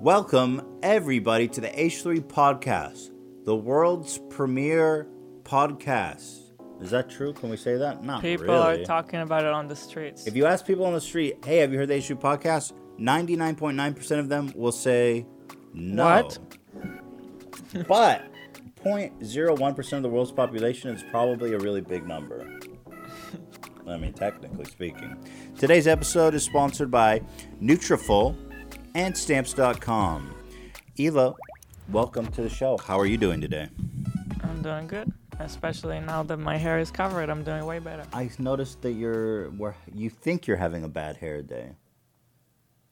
Welcome, everybody, to the H3 Podcast, the world's premier podcast. Is that true? Can we say that? Not People really. are talking about it on the streets. if you ask people on the street, hey, have you heard the H3 Podcast? 99.9% of them will say no. What? but 0.01% of the world's population is probably a really big number. I mean, technically speaking. Today's episode is sponsored by Nutrafol and Stamps.com. Ela, welcome to the show. How are you doing today? I'm doing good, especially now that my hair is covered. I'm doing way better. I noticed that you're where you think you're having a bad hair day.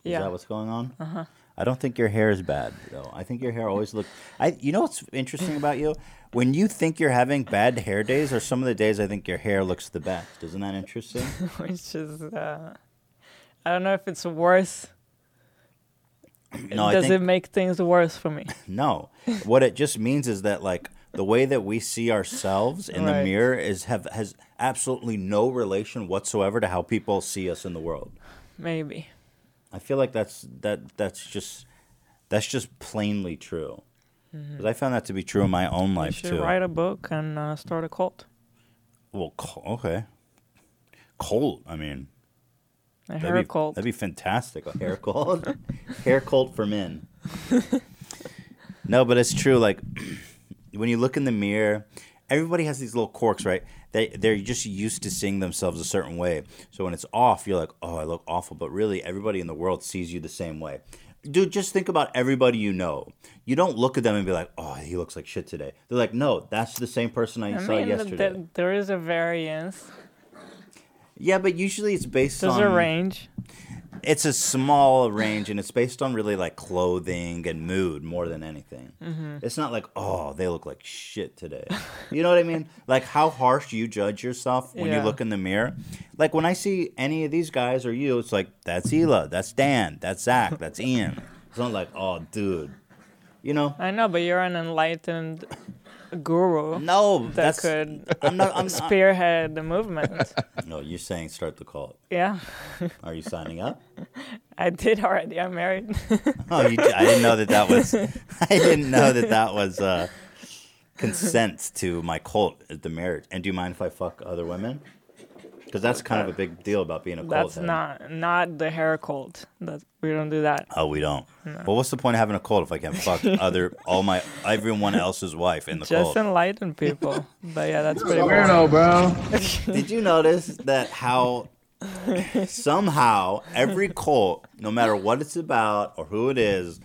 Is Yeah. that what's going on? Uh-huh. I don't think your hair is bad though. I think your hair always looks. I. You know what's interesting about you? When you think you're having bad hair days, are some of the days I think your hair looks the best. Isn't that interesting? Which is, uh, I don't know if it's worse. No, Does think it make things worse for me? no. What it just means is that like the way that we see ourselves in the mirror is have has absolutely no relation whatsoever to how people see us in the world. Maybe. I feel like that's that that's just that's just plainly true. 'Cause I found that to be true in my own You life should too. write a book and uh, start a cult. Well, okay. Cult. I mean, A that'd hair be, cult. That'd be fantastic. A hair cult. hair cult for men. no, but it's true. Like when you look in the mirror, everybody has these little quirks, right? They they're just used to seeing themselves a certain way. So when it's off, you're like, oh, I look awful. But really, everybody in the world sees you the same way. Dude, just think about everybody you know. You don't look at them and be like, "Oh, he looks like shit today." They're like, "No, that's the same person I, I saw mean, yesterday." th- there is a variance. Yeah, but usually it's based There's on a range. It's a small range, and it's based on really like clothing and mood more than anything. Mm-hmm. It's not like oh they look like shit today. You know what I mean? Like how harsh you judge yourself when you look in the mirror. Like when I see any of these guys or you, it's like that's Ela, that's Dan, that's Zach, that's Ian. It's not like oh dude, you know. I know, but you're an enlightened guru No, that that's could I'm not. I'm spearhead the movement. No, you're saying start the cult. yeah, Are you signing up? I did already. I'm married. Oh, you, I didn't know that that was. I didn't know that that was uh, consent to my cult at the marriage. And do you mind if I fuck other women? Because that's kind of a big deal about being a cult. That's head. not not the hair cult. That we don't do that. Oh, we don't. Well, what's the point of having a cult if I can't fuck other all my everyone else's wife in the Just cult? Just enlighten people. but yeah, that's pretty cool. Weirdo, bro. Did you notice that how somehow every cult, no matter what it's about or who it is,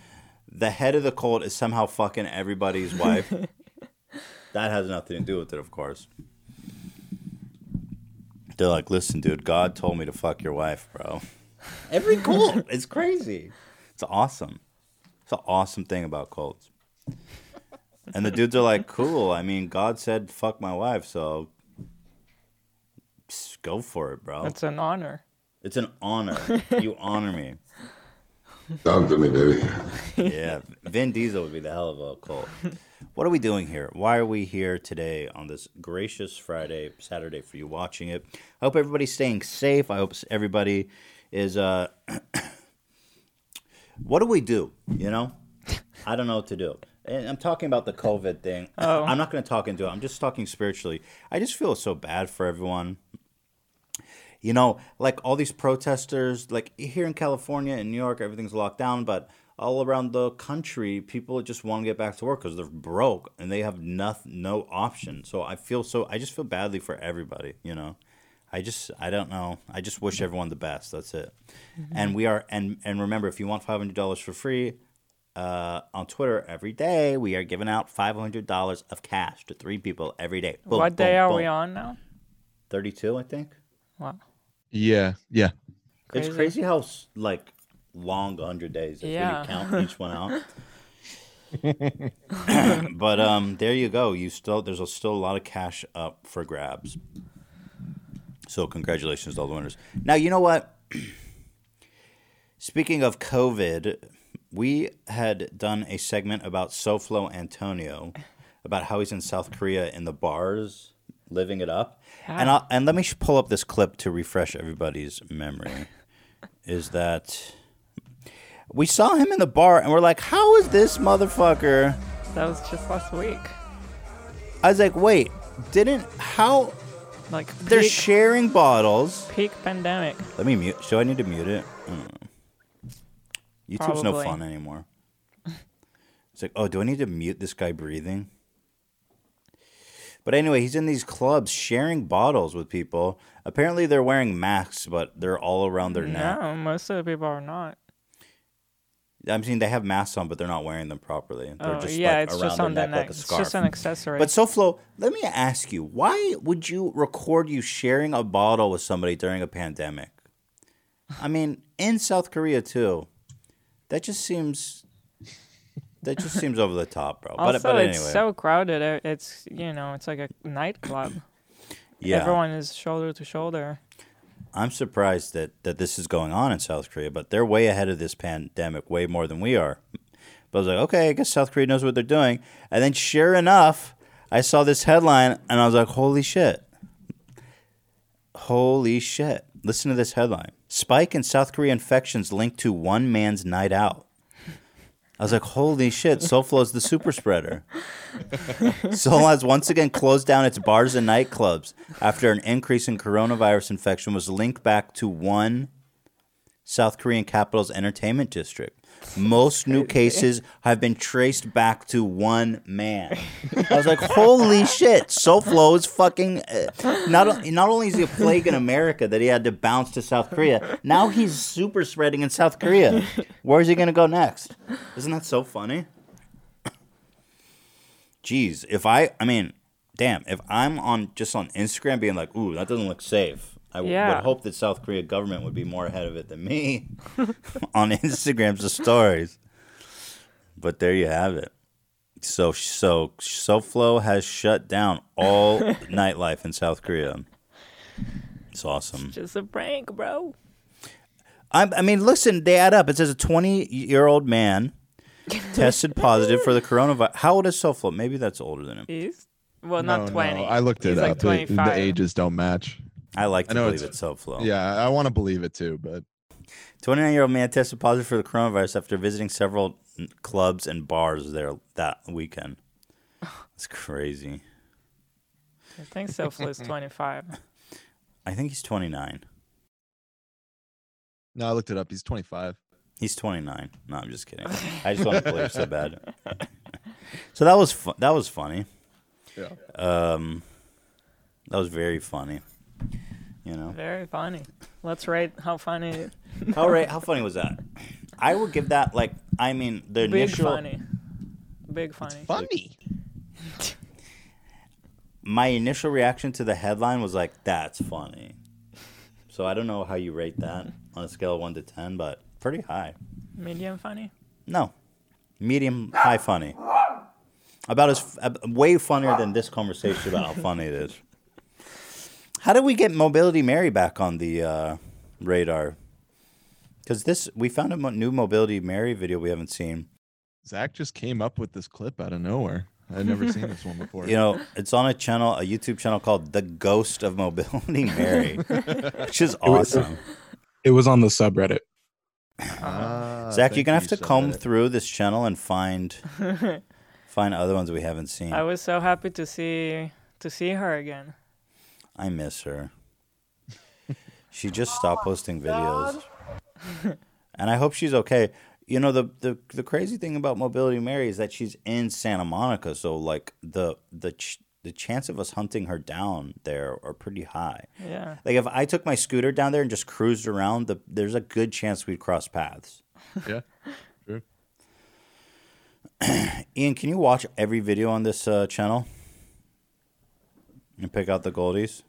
the head of the cult is somehow fucking everybody's wife? that has nothing to do with it, of course. They're like, listen, dude, God told me to fuck your wife, bro. Every cult. It's crazy. It's awesome. It's an awesome thing about cults. And the dudes are like, cool. I mean, God said fuck my wife, so go for it, bro. It's an honor. It's an honor. you honor me. Talk to me, baby. Yeah, Vin Diesel would be the hell of a cult. What are we doing here? Why are we here today on this gracious Friday, Saturday for you watching it? I hope everybody's staying safe. I hope everybody is. uh What do we do? You know, I don't know what to do. And I'm talking about the COVID thing. Oh. I'm not going to talk into it. I'm just talking spiritually. I just feel so bad for everyone. You know, like all these protesters, like here in California and New York, everything's locked down, but all around the country, people just want to get back to work because they're broke and they have nothing, no option. So I feel so, I just feel badly for everybody, you know. I just, I don't know. I just wish everyone the best. That's it. And we are, and and remember, if you want five hundred dollars for free, uh, on Twitter every day, we are giving out five hundred dollars of cash to three people every day. Boom, what day boom, are boom. we on now? Thirty-two, I think. Wow. Yeah, yeah. It's Crazy. crazy how like long the hundred days is Yeah. when you count each one out. but um, there you go. You still there's a, still a lot of cash up for grabs. So congratulations to all the winners. Now you know what. Speaking of COVID, we had done a segment about Soflo Antonio, about how he's in South Korea in the bars, living it up. And I'll, and let me pull up this clip to refresh everybody's memory. Is that We saw him in the bar, and we're like, "How is this motherfucker?" That was just last week. I was like, "Wait, didn't how Like they're sharing bottles?" peak pandemic. Let me mute. So I need to mute it. Mm. YouTube's no fun anymore. It's like, oh, do I need to mute this guy breathing? But anyway, he's in these clubs sharing bottles with people. Apparently, they're wearing masks, but they're all around their neck. No, most of the people are not. I mean, they have masks on, but they're not wearing them properly. They're Oh, just yeah, like it's around just their on the neck, neck. like a it's just an accessory. But SoFlo, let me ask you, why would you record you sharing a bottle with somebody during a pandemic? I mean, in South Korea too. That just seems that just seems over the top, bro. also, but but anyway. it's so crowded. It's you know, it's like a nightclub. yeah. Everyone is shoulder to shoulder. I'm surprised that that this is going on in South Korea, but they're way ahead of this pandemic, way more than we are. But I was like, okay, I guess South Korea knows what they're doing. And then sure enough, I saw this headline and I was like, holy shit. Holy shit. Listen to this headline. Spike in South Korea infections linked to one man's night out. I was like, holy shit, SoFlo's the super spreader. Seoul has once again closed down its bars and nightclubs after an increase in coronavirus infection was linked back to one South Korean capital's entertainment district. Most new cases have been traced back to one man. I was like, "Holy shit!" SoFlo is fucking. Uh, not not only is he a plague in America that he had to bounce to South Korea, now he's super spreading in South Korea. Where is he gonna go next? Isn't that so funny? Jeez, if I, I mean, damn, if I'm on just on Instagram being like, "Ooh, that doesn't look safe," I w- Yeah. would hope that South Korea government would be more ahead of it than me on Instagrams of stories. But there you have it. So so SoFlo has shut down all nightlife in South Korea. It's awesome. Just a prank, bro. I, I mean, listen, they add up. It says a 20 year old man tested positive for the coronavirus. How old is SoFlo? Maybe that's older than him. He's well, No, not no, twenty. I looked it He's up. Like The- twenty the, ages don't match. I like I to know believe it's- it's SoFlo. Yeah, I want to believe it too, but 29 year old man tested positive for the coronavirus after visiting several clubs and bars there that weekend. It's crazy. I think Soflo is twenty five. I think he's 29. no, I looked it up. He's 25. He's 29. No, I'm just kidding. I just want to believe so bad. So that was fu- that was funny. Yeah. Um, that was very funny. You know, Very funny. Let's rate how funny. how right? How funny was that? I would give that like I mean the Big initial funny. Big funny. Funny. my initial reaction to the headline was like that's funny. So I don't know how you rate that on a scale of one to ten, but pretty high. Medium funny. No, medium high funny. About as uh, way funnier than this conversation about how funny it is. How did we get Mobility Mary back on the uh, radar? Because this we found a mo- new Mobility Mary video we haven't seen. Zach just came up with this clip out of nowhere. I've never seen this one before. You know, it's on a channel, a YouTube channel called The Ghost of Mobility Mary, which is awesome. It was on the subreddit. Ah, Zach, you're gonna you, have to comb subreddit. through this channel and find find other ones we haven't seen. I was so happy to see to see her again. I miss her. she just stopped posting videos. and I hope she's okay. You know the, the the crazy thing about Mobility Mary is that she's in Santa Monica, so like the the ch- the chance of us hunting her down there are pretty high. Yeah. Like if I took my scooter down there and just cruised around, the, there's a good chance we'd cross paths. Yeah. True. Ian, can you watch every video on this uh, channel and pick out the goldies?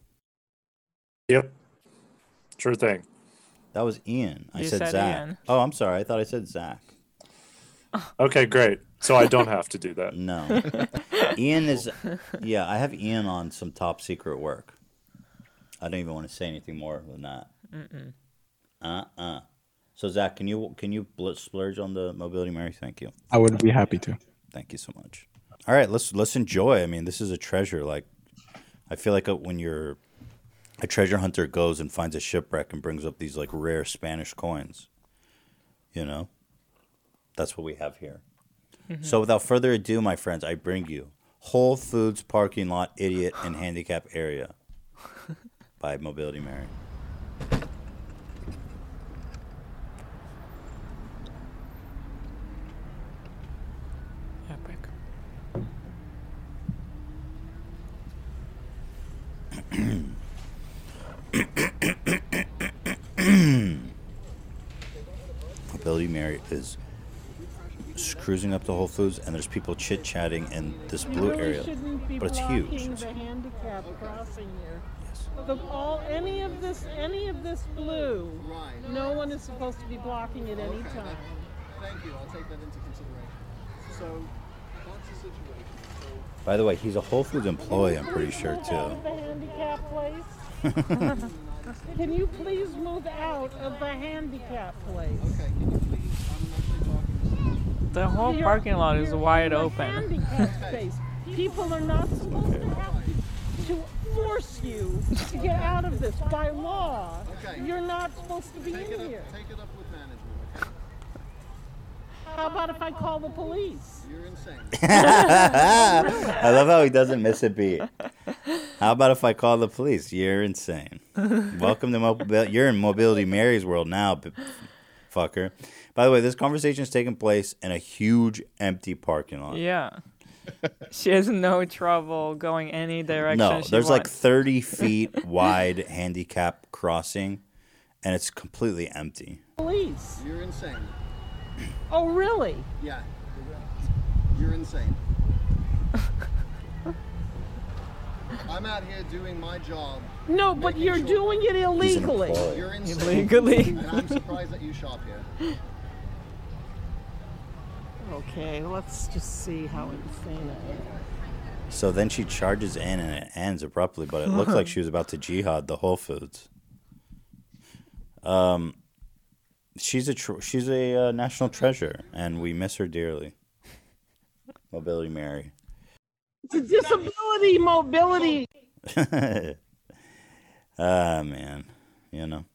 Yep. Sure thing. That was Ian. I You said, said Zach. Ian. Oh, I'm sorry. I thought I said Zach. Okay, great. So I don't have to do that. No. Ian is, yeah, I have Ian on some top secret work. I don't even want to say anything more than that. Uh uh. So Zach, can you can you bl- splurge on the mobility, Mary? Thank you, I would be happy to. thank you so much. All right, let's let's enjoy. I mean, this is a treasure. Like, I feel like a, when you're a treasure hunter goes and finds a shipwreck and brings up these like rare Spanish coins. You know, That's what we have here. Mm-hmm. So without further ado, my friends, I bring you Whole Foods parking lot idiot and handicap area by Mobility Mary. Epic. Mobility Mary is s- cruising up to Whole Foods, and there's people chit chatting in this blue area, but it's huge. It's- The handicap crossing here. yes. The, all, any of this, any of this blue, no one is supposed to be blocking at any time. Thank you. I'll take that into consideration. So that's the situation. So By the way, he's a Whole Foods employee. I'm pretty Please sure move out too. of the handicap place. Can you please move out of the handicap place? okay, can you please? I'm actually talking to The whole You're- parking lot is wide open. Handicap space. People are not supposed to have to force you to get out of this by law. Okay. You're not supposed to be take it in up. here. Take it up with management. Okay? How about if I call the police? You're insane. I love how he doesn't miss a beat. How about if I call the police? You're insane. Welcome to mobility. You're in Mobility Mary's world now, b- fucker. By the way, this conversation is taking place in a huge empty parking lot. Yeah. she has no trouble going any direction. no, she there's like wants. 30 feet wide handicap crossing, and it's completely empty. Police. You're insane. Oh, really? Yeah. You're insane. I'm out here doing my job. No, but you're sure- doing it illegally. employee. You're insane. Illegally. And I'm surprised that you shop here. Okay, let's just see how insane I am. So then she charges in and it ends abruptly, but it looks like she was about to jihad the Whole Foods. Um, she's a tr- she's a uh, national treasure, and we miss her dearly. Mobility Mary. It's a disability mobility. Ah man, you know,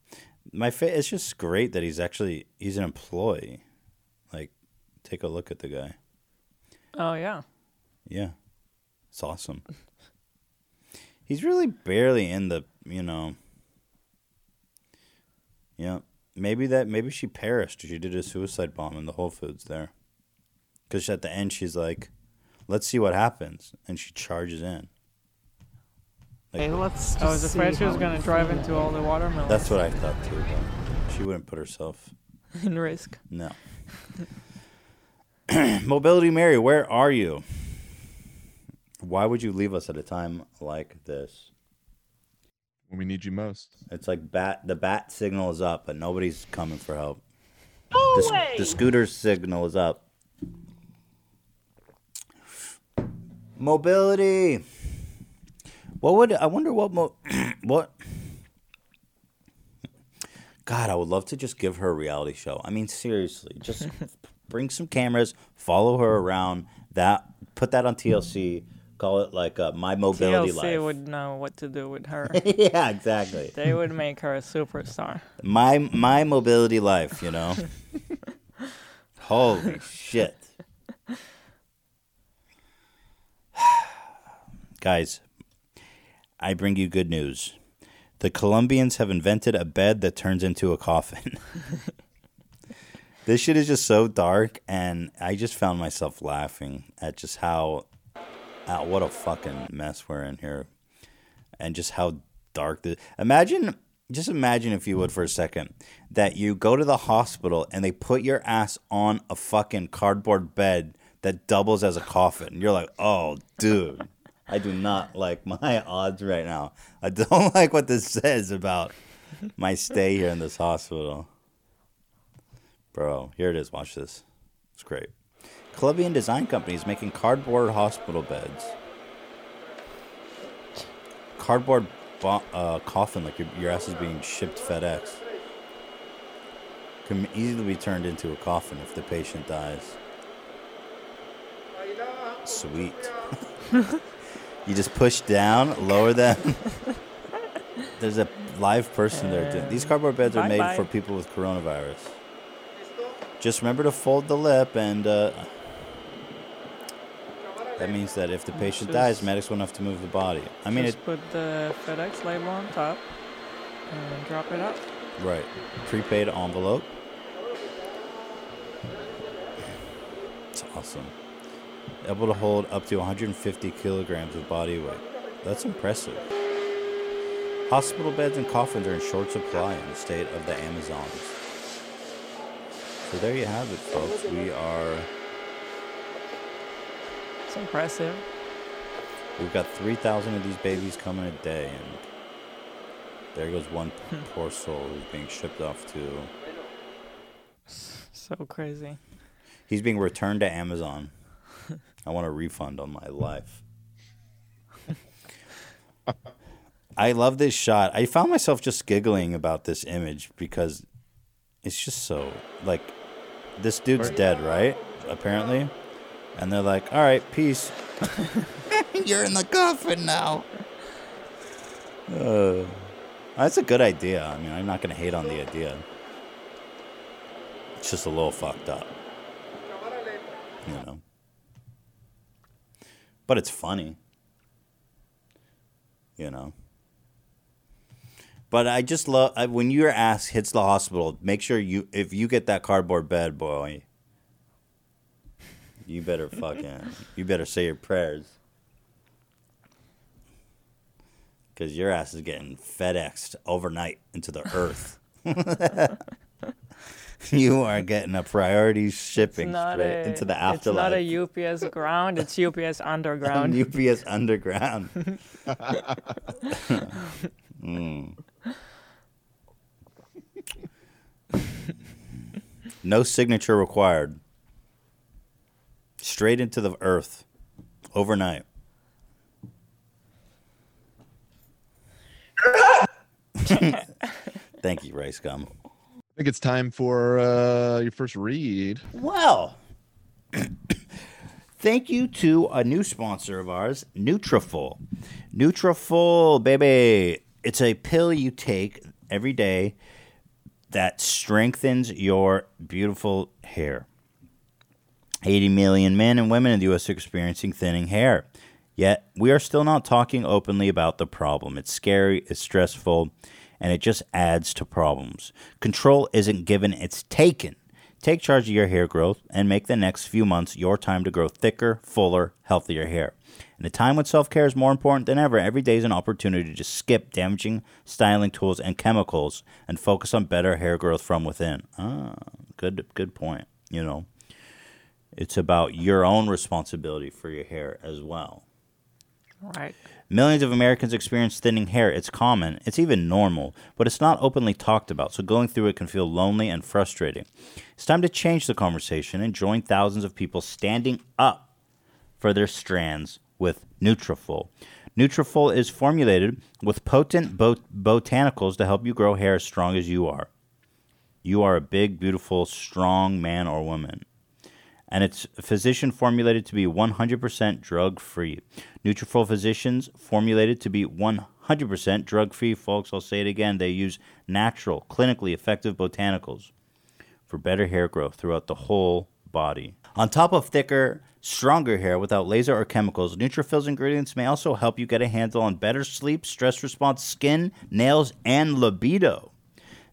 my fa- it's just great that he's actually he's an employee. Like, take a look at the guy. Oh yeah. Yeah, it's awesome. He's really barely in the, you know. Yeah, maybe that maybe she perished. She did a suicide bomb in the Whole Foods there. Because at the end she's like, "Let's see what happens," and she charges in. Like, Okay, let's just I was afraid she was gonna drive into all the watermelons. that's what I thought too. But she wouldn't put herself. in risk. No. Mobility Mary, where are you? Why would you leave us at a time like this? When we need you most. It's like bat the bat signal is up, but nobody's coming for help. Go The, s- away! the scooter signal is up. Mobility. What would I wonder what mo- what God, I would love to just give her a reality show. I mean seriously, just bring some cameras, follow her around, that put that on TLC, call it like uh, my mobility life. TLC life. would know what to do with her. yeah, exactly. they would make her a superstar. my my mobility life, you know. Holy shit. Guys, I bring you good news. The Colombians have invented a bed that turns into a coffin. this shit is just so dark, and I just found myself laughing at just how, what a fucking mess we're in here, and just how dark the. Imagine, just imagine if you would for a second that you go to the hospital and they put your ass on a fucking cardboard bed that doubles as a coffin. You're like, oh, dude. I do not like my odds right now. I don't like what this says about my stay here in this hospital. Bro, here it is. Watch this. It's great. Colombian design company is making cardboard hospital beds. Cardboard bo- uh, coffin, like your, your ass is being shipped FedEx. Can easily be turned into a coffin if the patient dies. Sweet. you just push down, lower them. There's a live person there. Doing. These cardboard beds are made Bye-bye. for people with coronavirus. Just remember to fold the lip, and uh, that means that if the patient dies, medics won't have to move the body. I mean, it put the FedEx label on top and drop it up. right. Prepaid envelope. It's awesome. Able to hold up to 150 kilograms of body weight. That's impressive. Hospital beds and coffins are in short supply in the state of the Amazons. So there you have it, folks. We are. It's impressive. We've got 3,000 of these babies coming a day, and there goes one hmm. poor soul who's being shipped off to. So crazy. He's being returned to Amazon. I want a refund on my life. I love this shot. I found myself just giggling about this image because it's just so like this dude's dead, right? Apparently. And they're like, "All right, peace. You're in the coffin now." Uh, that's a good idea. I mean, I'm not going to hate on the idea. It's just a little fucked up. You know. But it's funny. You know. But I just love when your ass hits the hospital. Make sure you if you get that cardboard bed, boy. You better fucking you better say your prayers. Cause your ass is getting FedExed overnight into the earth. you are getting a priority shipping straight a, into the afterlife. It's not a UPS ground, it's UPS underground. UPS underground. Mm. No signature required. Straight into the earth. Overnight. Thank you, Rice Gum. I think it's time for uh, your first read. Well, thank you to a new sponsor of ours, Nutrafol. Nutrafol, baby. It's a pill you take every day that strengthens your beautiful hair. 80 million men and women in the U.S. are experiencing thinning hair. Yet, we are still not talking openly about the problem. It's scary, it's stressful, and it just adds to problems. Control isn't given, it's taken. Take charge of your hair growth and make the next few months your time to grow thicker, fuller, healthier hair. In a time when self care is more important than ever, every day is an opportunity to skip damaging styling tools and chemicals and focus on better hair growth from within. Ah, good, good point. You know, it's about your own responsibility for your hair as well. right. Millions of Americans experience thinning hair. It's common, it's even normal, but it's not openly talked about, so going through it can feel lonely and frustrating. It's time to change the conversation and join thousands of people standing up for their strands with Nutrafol. Nutrafol is formulated with potent bot- botanicals to help you grow hair as strong as you are. You are a big, beautiful, strong man or woman and it's physician formulated to be 100% drug free. Nutrafol physicians formulated to be 100% drug free, folks. I'll say it again. They use natural, clinically effective botanicals for better hair growth throughout the whole body. On top of thicker, stronger hair without laser or chemicals, Nutrafol's ingredients may also help you get a handle on better sleep, stress response, skin, nails, and libido.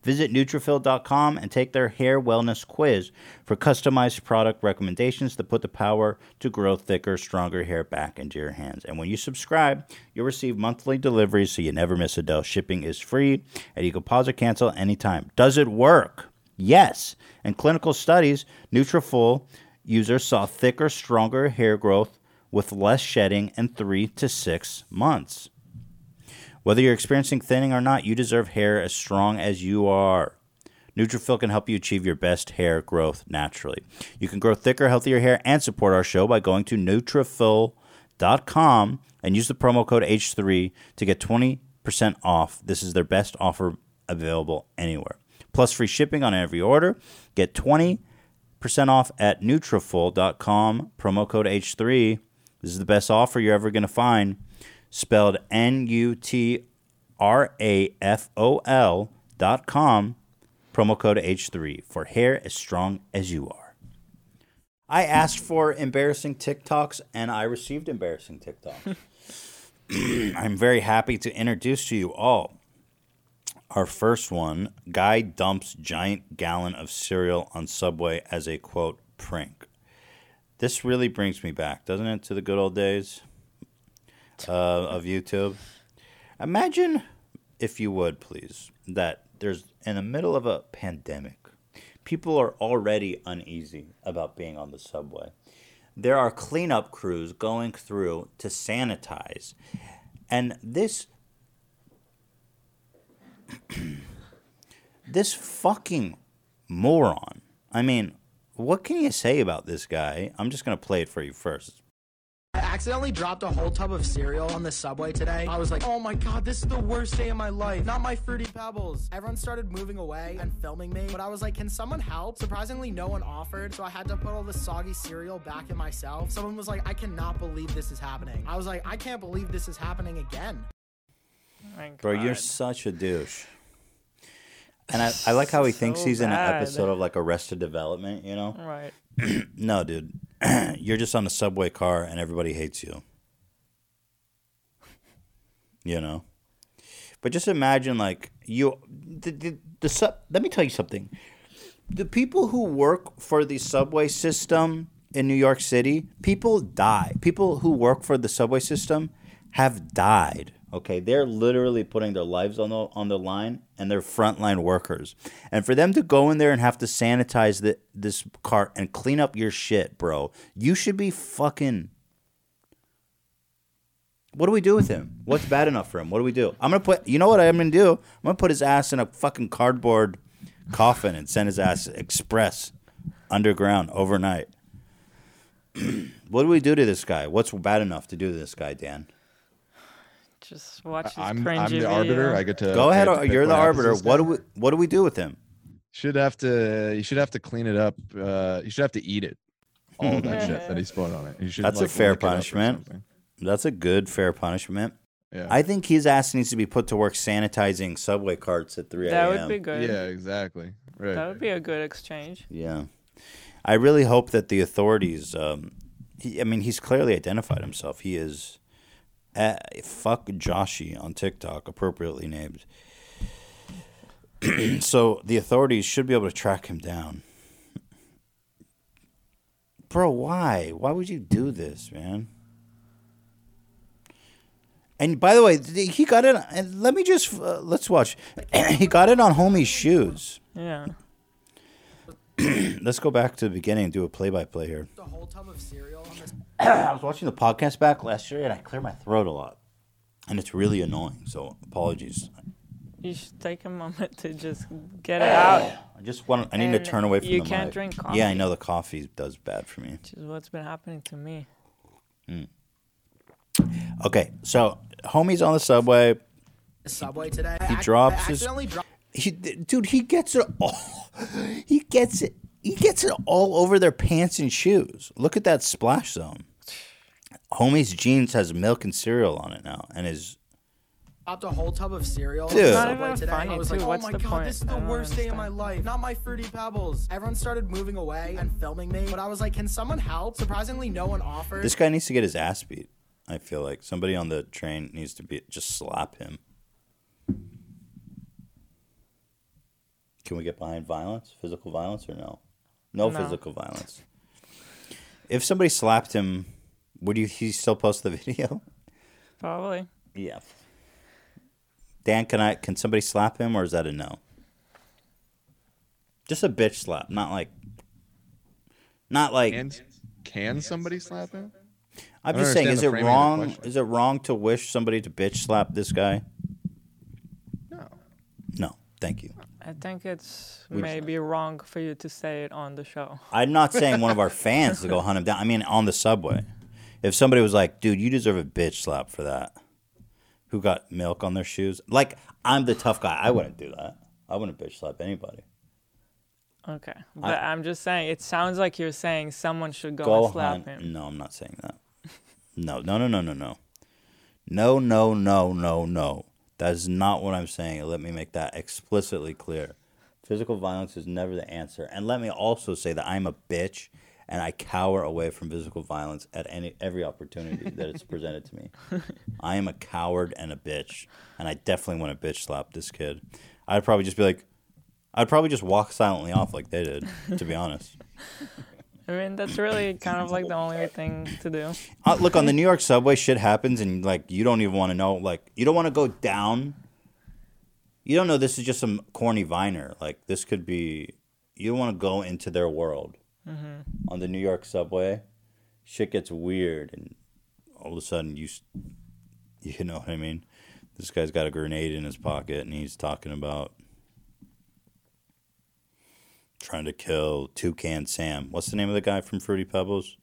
Visit Nutrafol.com and take their hair wellness quiz for customized product recommendations that put the power to grow thicker, stronger hair back into your hands. And when you subscribe, you'll receive monthly deliveries so you never miss a dose. Shipping is free, and you can pause or cancel anytime. Does it work? Yes. In clinical studies, Nutrafol users saw thicker, stronger hair growth with less shedding in three to six months. Whether you're experiencing thinning or not, you deserve hair as strong as you are. Nutrafol can help you achieve your best hair growth naturally. You can grow thicker, healthier hair and support our show by going to Nutrafol.com and use the promo code H3 to get 20% off. This is their best offer available anywhere. Plus free shipping on every order. Get 20% off at Nutrafol.com, promo code H3. This is the best offer you're ever going to find spelled N U T R A F O L dot com, promo code H3 for hair as strong as you are. I asked for embarrassing TikToks and I received embarrassing TikToks. I'm very happy to introduce to you all our first one Guy dumps giant gallon of cereal on Subway as a quote prank. This really brings me back, doesn't it, to the good old days uh, of YouTube? Imagine, if you would, please, that there's in the middle of a pandemic, people are already uneasy about being on the subway. There are cleanup crews going through to sanitize. And this this fucking moron. I mean, what can you say about this guy? I'm just going to play it for you first. I accidentally dropped a whole tub of cereal on the subway today. I was like, oh my god, this is the worst day of my life. Not my fruity pebbles. Everyone started moving away and filming me, but I was like, can someone help? Surprisingly, no one offered, so I had to put all the soggy cereal back in myself. Someone was like, I cannot believe this is happening. I was like, I can't believe this is happening again. My Bro, you're such a douche. And I, I like how he thinks So he's in an episode of like Arrested Development, you know? Right. no, dude. you're just on a subway car and everybody hates you. You know? But just imagine like you the, the, the sub let me tell you something. The people who work for the subway system in New York City, people die. People who work for the subway system have died. Okay, they're literally putting their lives on the on the line, and they're frontline workers. And for them to go in there and have to sanitize the, this cart and clean up your shit, bro, you should be fucking. What do we do with him? What's bad enough for him? What do we do? I'm gonna put. You know what I'm gonna do? I'm gonna put his ass in a fucking cardboard coffin and send his ass express underground overnight. what do we do to this guy? What's bad enough to do to this guy, Dan? Just watch this I'm, cringy I'm the video. arbiter. I get to Go ahead. to You're the what happens to arbiter. What do we What do we do with him? Should have to. You should have to clean it up. Uh, you should have to eat it. All that shit that he's put on it. You should. That's a fair lick it up or punishment. That's a good fair punishment. Yeah. I think his ass needs to be put to work sanitizing subway carts at 3 a.m. That a.m. would be good. Yeah. Exactly. Right. That would be a good exchange. Yeah. I really hope that the authorities. Um, he, I mean, he's clearly identified himself. He is. Uh, fuck Joshy on TikTok, appropriately named. so the authorities should be able to track him down. Bro, why? Why would you do this, man? And by the way, he got it. And let me just uh, let's watch. he got it on homie's shoes. Yeah. Let's go back to the beginning and do a play-by-play here. The whole tub of cereal on this. I was watching the podcast back last year, and I clear my throat a lot, and it's really annoying. So apologies. You should take a moment to just get it out, I just want. I need to And turn away from you the can't mic. drink Yeah, I know the coffee does bad for me. which is what's been happening to me. Hmm. Okay, so homie's on the subway. Subway today. He I drops I his- accidentally. He, dude, he gets it all. He gets it. He gets it all over their pants and shoes. Look at that splash zone. Homie's jeans has milk and cereal on it now, and his dropped a whole tub of cereal Dude. on the It's not subway even today. funny, I was too. like, oh What's my the god, point? this is the I don't worst day of my life. Not my fruity pebbles. Everyone started moving away and filming me, but I was like, can someone help? Surprisingly, no one offered. this guy needs to get his ass beat. I feel like somebody on the train needs to be just slap him. Can we get behind violence, physical violence, or no? No, No. physical violence. If somebody slapped him, would you? He still post the video? Probably. Yeah. Dan, can I? Can somebody slap him, or is that a no? Just a bitch slap, not like, not like. Can, can somebody slap him? I'm just saying, is it framing of the wrong? Is it wrong to wish somebody to bitch slap this guy? No. No, thank you. I think it's We- maybe wrong for you to say it on the show. I'm not saying one of our fans to go hunt him down. I mean, on the subway, if somebody was like, "Dude, you deserve a bitch slap for that," who got milk on their shoes? Like, I'm the tough guy. I wouldn't do that. I wouldn't bitch slap anybody. Okay. But I, am just saying, it sounds like you're saying someone should go, Go and slap hunt. him. No, I'm not saying that. No, no, no, no, no, no. No, no, no, no, no. That is not what I'm saying. Let me make that explicitly clear. Physical violence is never the answer. And let me also say that I'm a bitch and I cower away from physical violence at any every opportunity that it's presented to me. I am a coward and a bitch, and I definitely want to bitch slap this kid. I'd probably just be like, I'd probably just walk silently off like they did, to be honest. I mean, that's really kind of like the only thing to do. Uh, look on the New York subway, shit happens, and like you don't even want to know. Like you don't want to go down. You don't know this is just some corny viner. Like this could be. You don't want to go into their world Mm-hmm. on the New York subway. Shit gets weird, and all of a sudden you, you know what I mean. This guy's got a grenade in his pocket, and he's talking about trying to kill Toucan Sam. What's the name of the guy from Fruity Pebbles?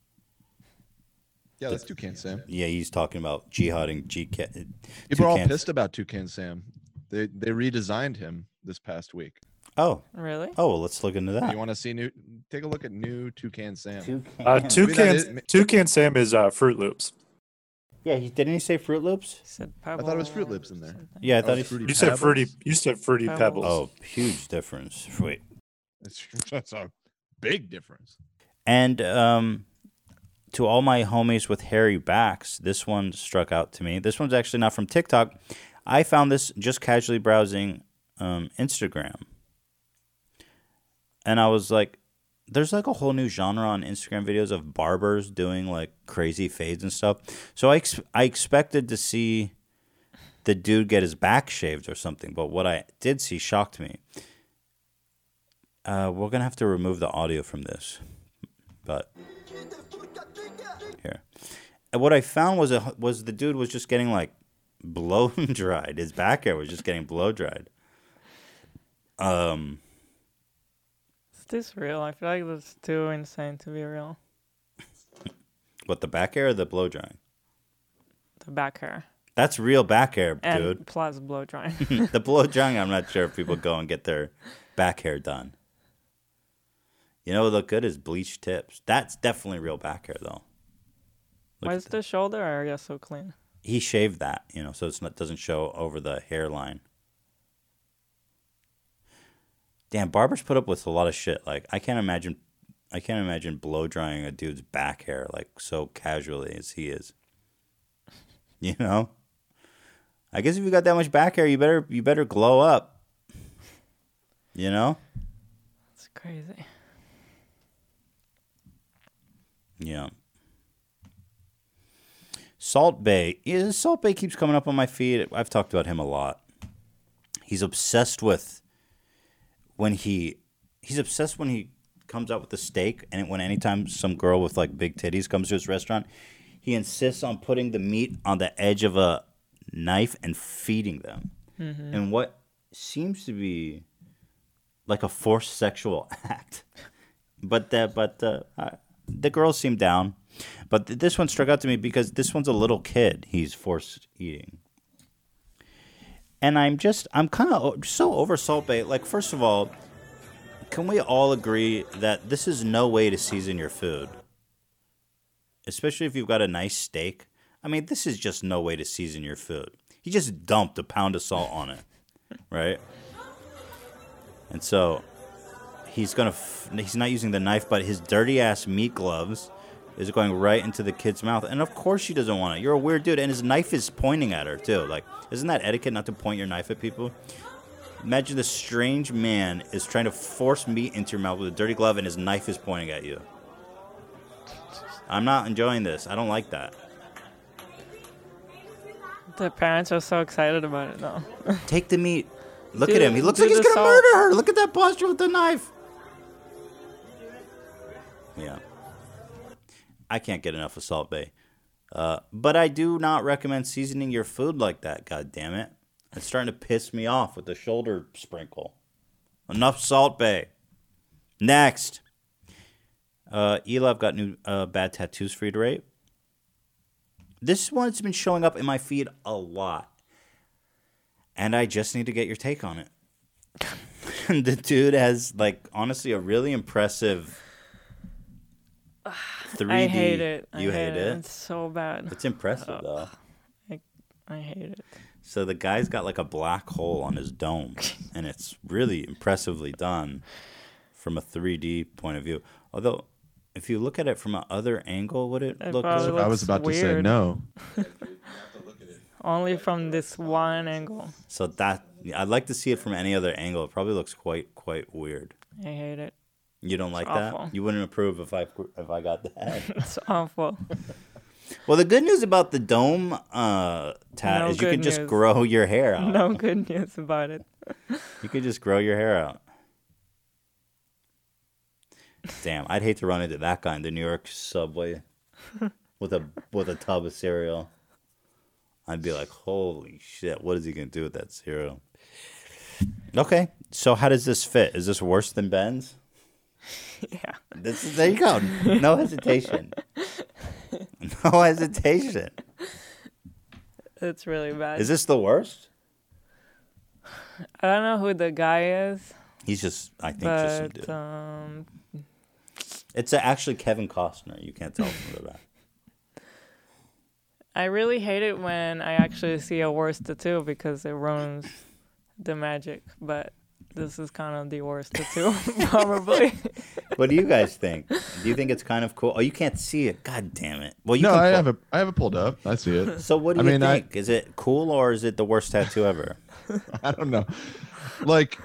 Yeah, that's Toucan Sam. Yeah, he's talking about jihading GK. People are all pissed about Toucan Sam. They they redesigned him this past week. Oh, Really? oh, well, let's look into that. You want to see new? Take a look at new Toucan Sam. Uh, Maybe that Toucan, is- Toucan Sam is uh, Froot Loops. Yeah, he didn't he say Froot Loops? He said I thought it was Froot Loops in there. Yeah, I thought was he. You said fruity. You said fruity Pebbles. pebbles. Oh, huge difference. Wait, That's, a big difference. and um, to all my homies with hairy backs, this one struck out to me. This one's actually not from TikTok. I found this just casually browsing um, Instagram, and I was like, "There's like a whole new genre on Instagram videos of barbers doing like crazy fades and stuff." So I ex- I expected to see the dude get his back shaved or something, but what I did see shocked me. Uh, we're gonna have to remove the audio from this, but here. And what I found was a was the dude was just getting like blow dried. His back hair was just getting blow dried. Um, Is this real? I feel like that's too insane to be real. what the back hair or the blow drying? The back hair. That's real back hair, And dude. plus blow drying. the blow drying, I'm not sure if people go and get their back hair done. You know, what look good is bleached tips. That's definitely real back hair, though. Look Why is the shoulder area so clean? he shaved that, you know, so it's not doesn't show over the hairline. Damn, barbers put up with a lot of shit. Like I can't imagine, I can't imagine blow drying a dude's back hair like so casually as he is. You know, I guess if you got that much back hair, you better you better glow up. You know, It's crazy. Yeah. Salt Bae. Yeah, Salt Bae keeps coming up on my feed. I've talked about him a lot. He's obsessed with when he he's obsessed when he comes out with the steak and when anytime some girl with like big titties comes to his restaurant, he insists on putting the meat on the edge of a knife and feeding them. Mhm. And what seems to be like a forced sexual act. But that, but the uh, the girls seem down. But th- this one struck out to me because this one's a little kid. He's forced eating. And I'm just I'm kind of so over Salt Bae. Like first of all, can we all agree that this is no way to season your food? Especially if you've got a nice steak. I mean, this is just no way to season your food. He just dumped a pound of salt on it, right? And so he's gonna f- he's not using the knife, but his dirty ass meat gloves is going right into the kid's mouth. And of course she doesn't want it. You're a weird dude, and his knife is pointing at her too. Like, isn't that etiquette not to point your knife at people? Imagine this strange man is trying to force meat into your mouth with a dirty glove, and his knife is pointing at you. I'm not enjoying this. I don't like that. The parents are so excited about it though. Take the meat. Look Do- at him. He looks like he's gonna salt. murder her. Look at that posture with the knife. Yeah. I can't get enough of Salt Bae. Uh, but I do not recommend seasoning your food like that, god damn it. It's starting to piss me off with the shoulder sprinkle. Enough Salt Bae. Next. Uh, Eli, I've got new uh, bad tattoos for you to rate. This one's been showing up in my feed a lot. And I just need to get your take on it. the dude has, like, honestly, a really impressive 3D. I hate it. I You hate, it? It's so bad. It's impressive, though. I, I hate it. So the guy's got like a black hole on his dome, and it's really impressively done from a 3D point of view. Although, if you look at it from a other angle, would it, It look? I was looks about to say no. Only from this one angle. So that I'd like to see it from any other angle. It probably looks quite quite weird. I hate it. You don't like that? You wouldn't approve if I if I got that. It's awful. well, the good news about the dome uh, tat No is you can just news. grow your hair out. No good news about it. You could just grow your hair out. Damn, I'd hate to run into that guy in the New York subway with a with a tub of cereal. I'd be like, "Holy shit! What is he gonna do with that cereal?" Okay, so how does this fit? Is this worse than Ben's? Yeah. This is, there you go. No hesitation. No hesitation. It's really bad. Is this the worst? I don't know who the guy is, He's just, I think, just some dude. um, It's actually Kevin Costner. You can't tell from that. I really hate it when I actually see a worse tattoo because it ruins the magic. But this is kind of the worst tattoo, probably. What do you guys think? Do you think it's kind of cool? Oh, you can't see it. God damn it. Well, you No, can I pull- have it. I have it pulled up. I see it. So what do I you mean, I- think? Is it cool or is it the worst tattoo ever? I don't know. Like,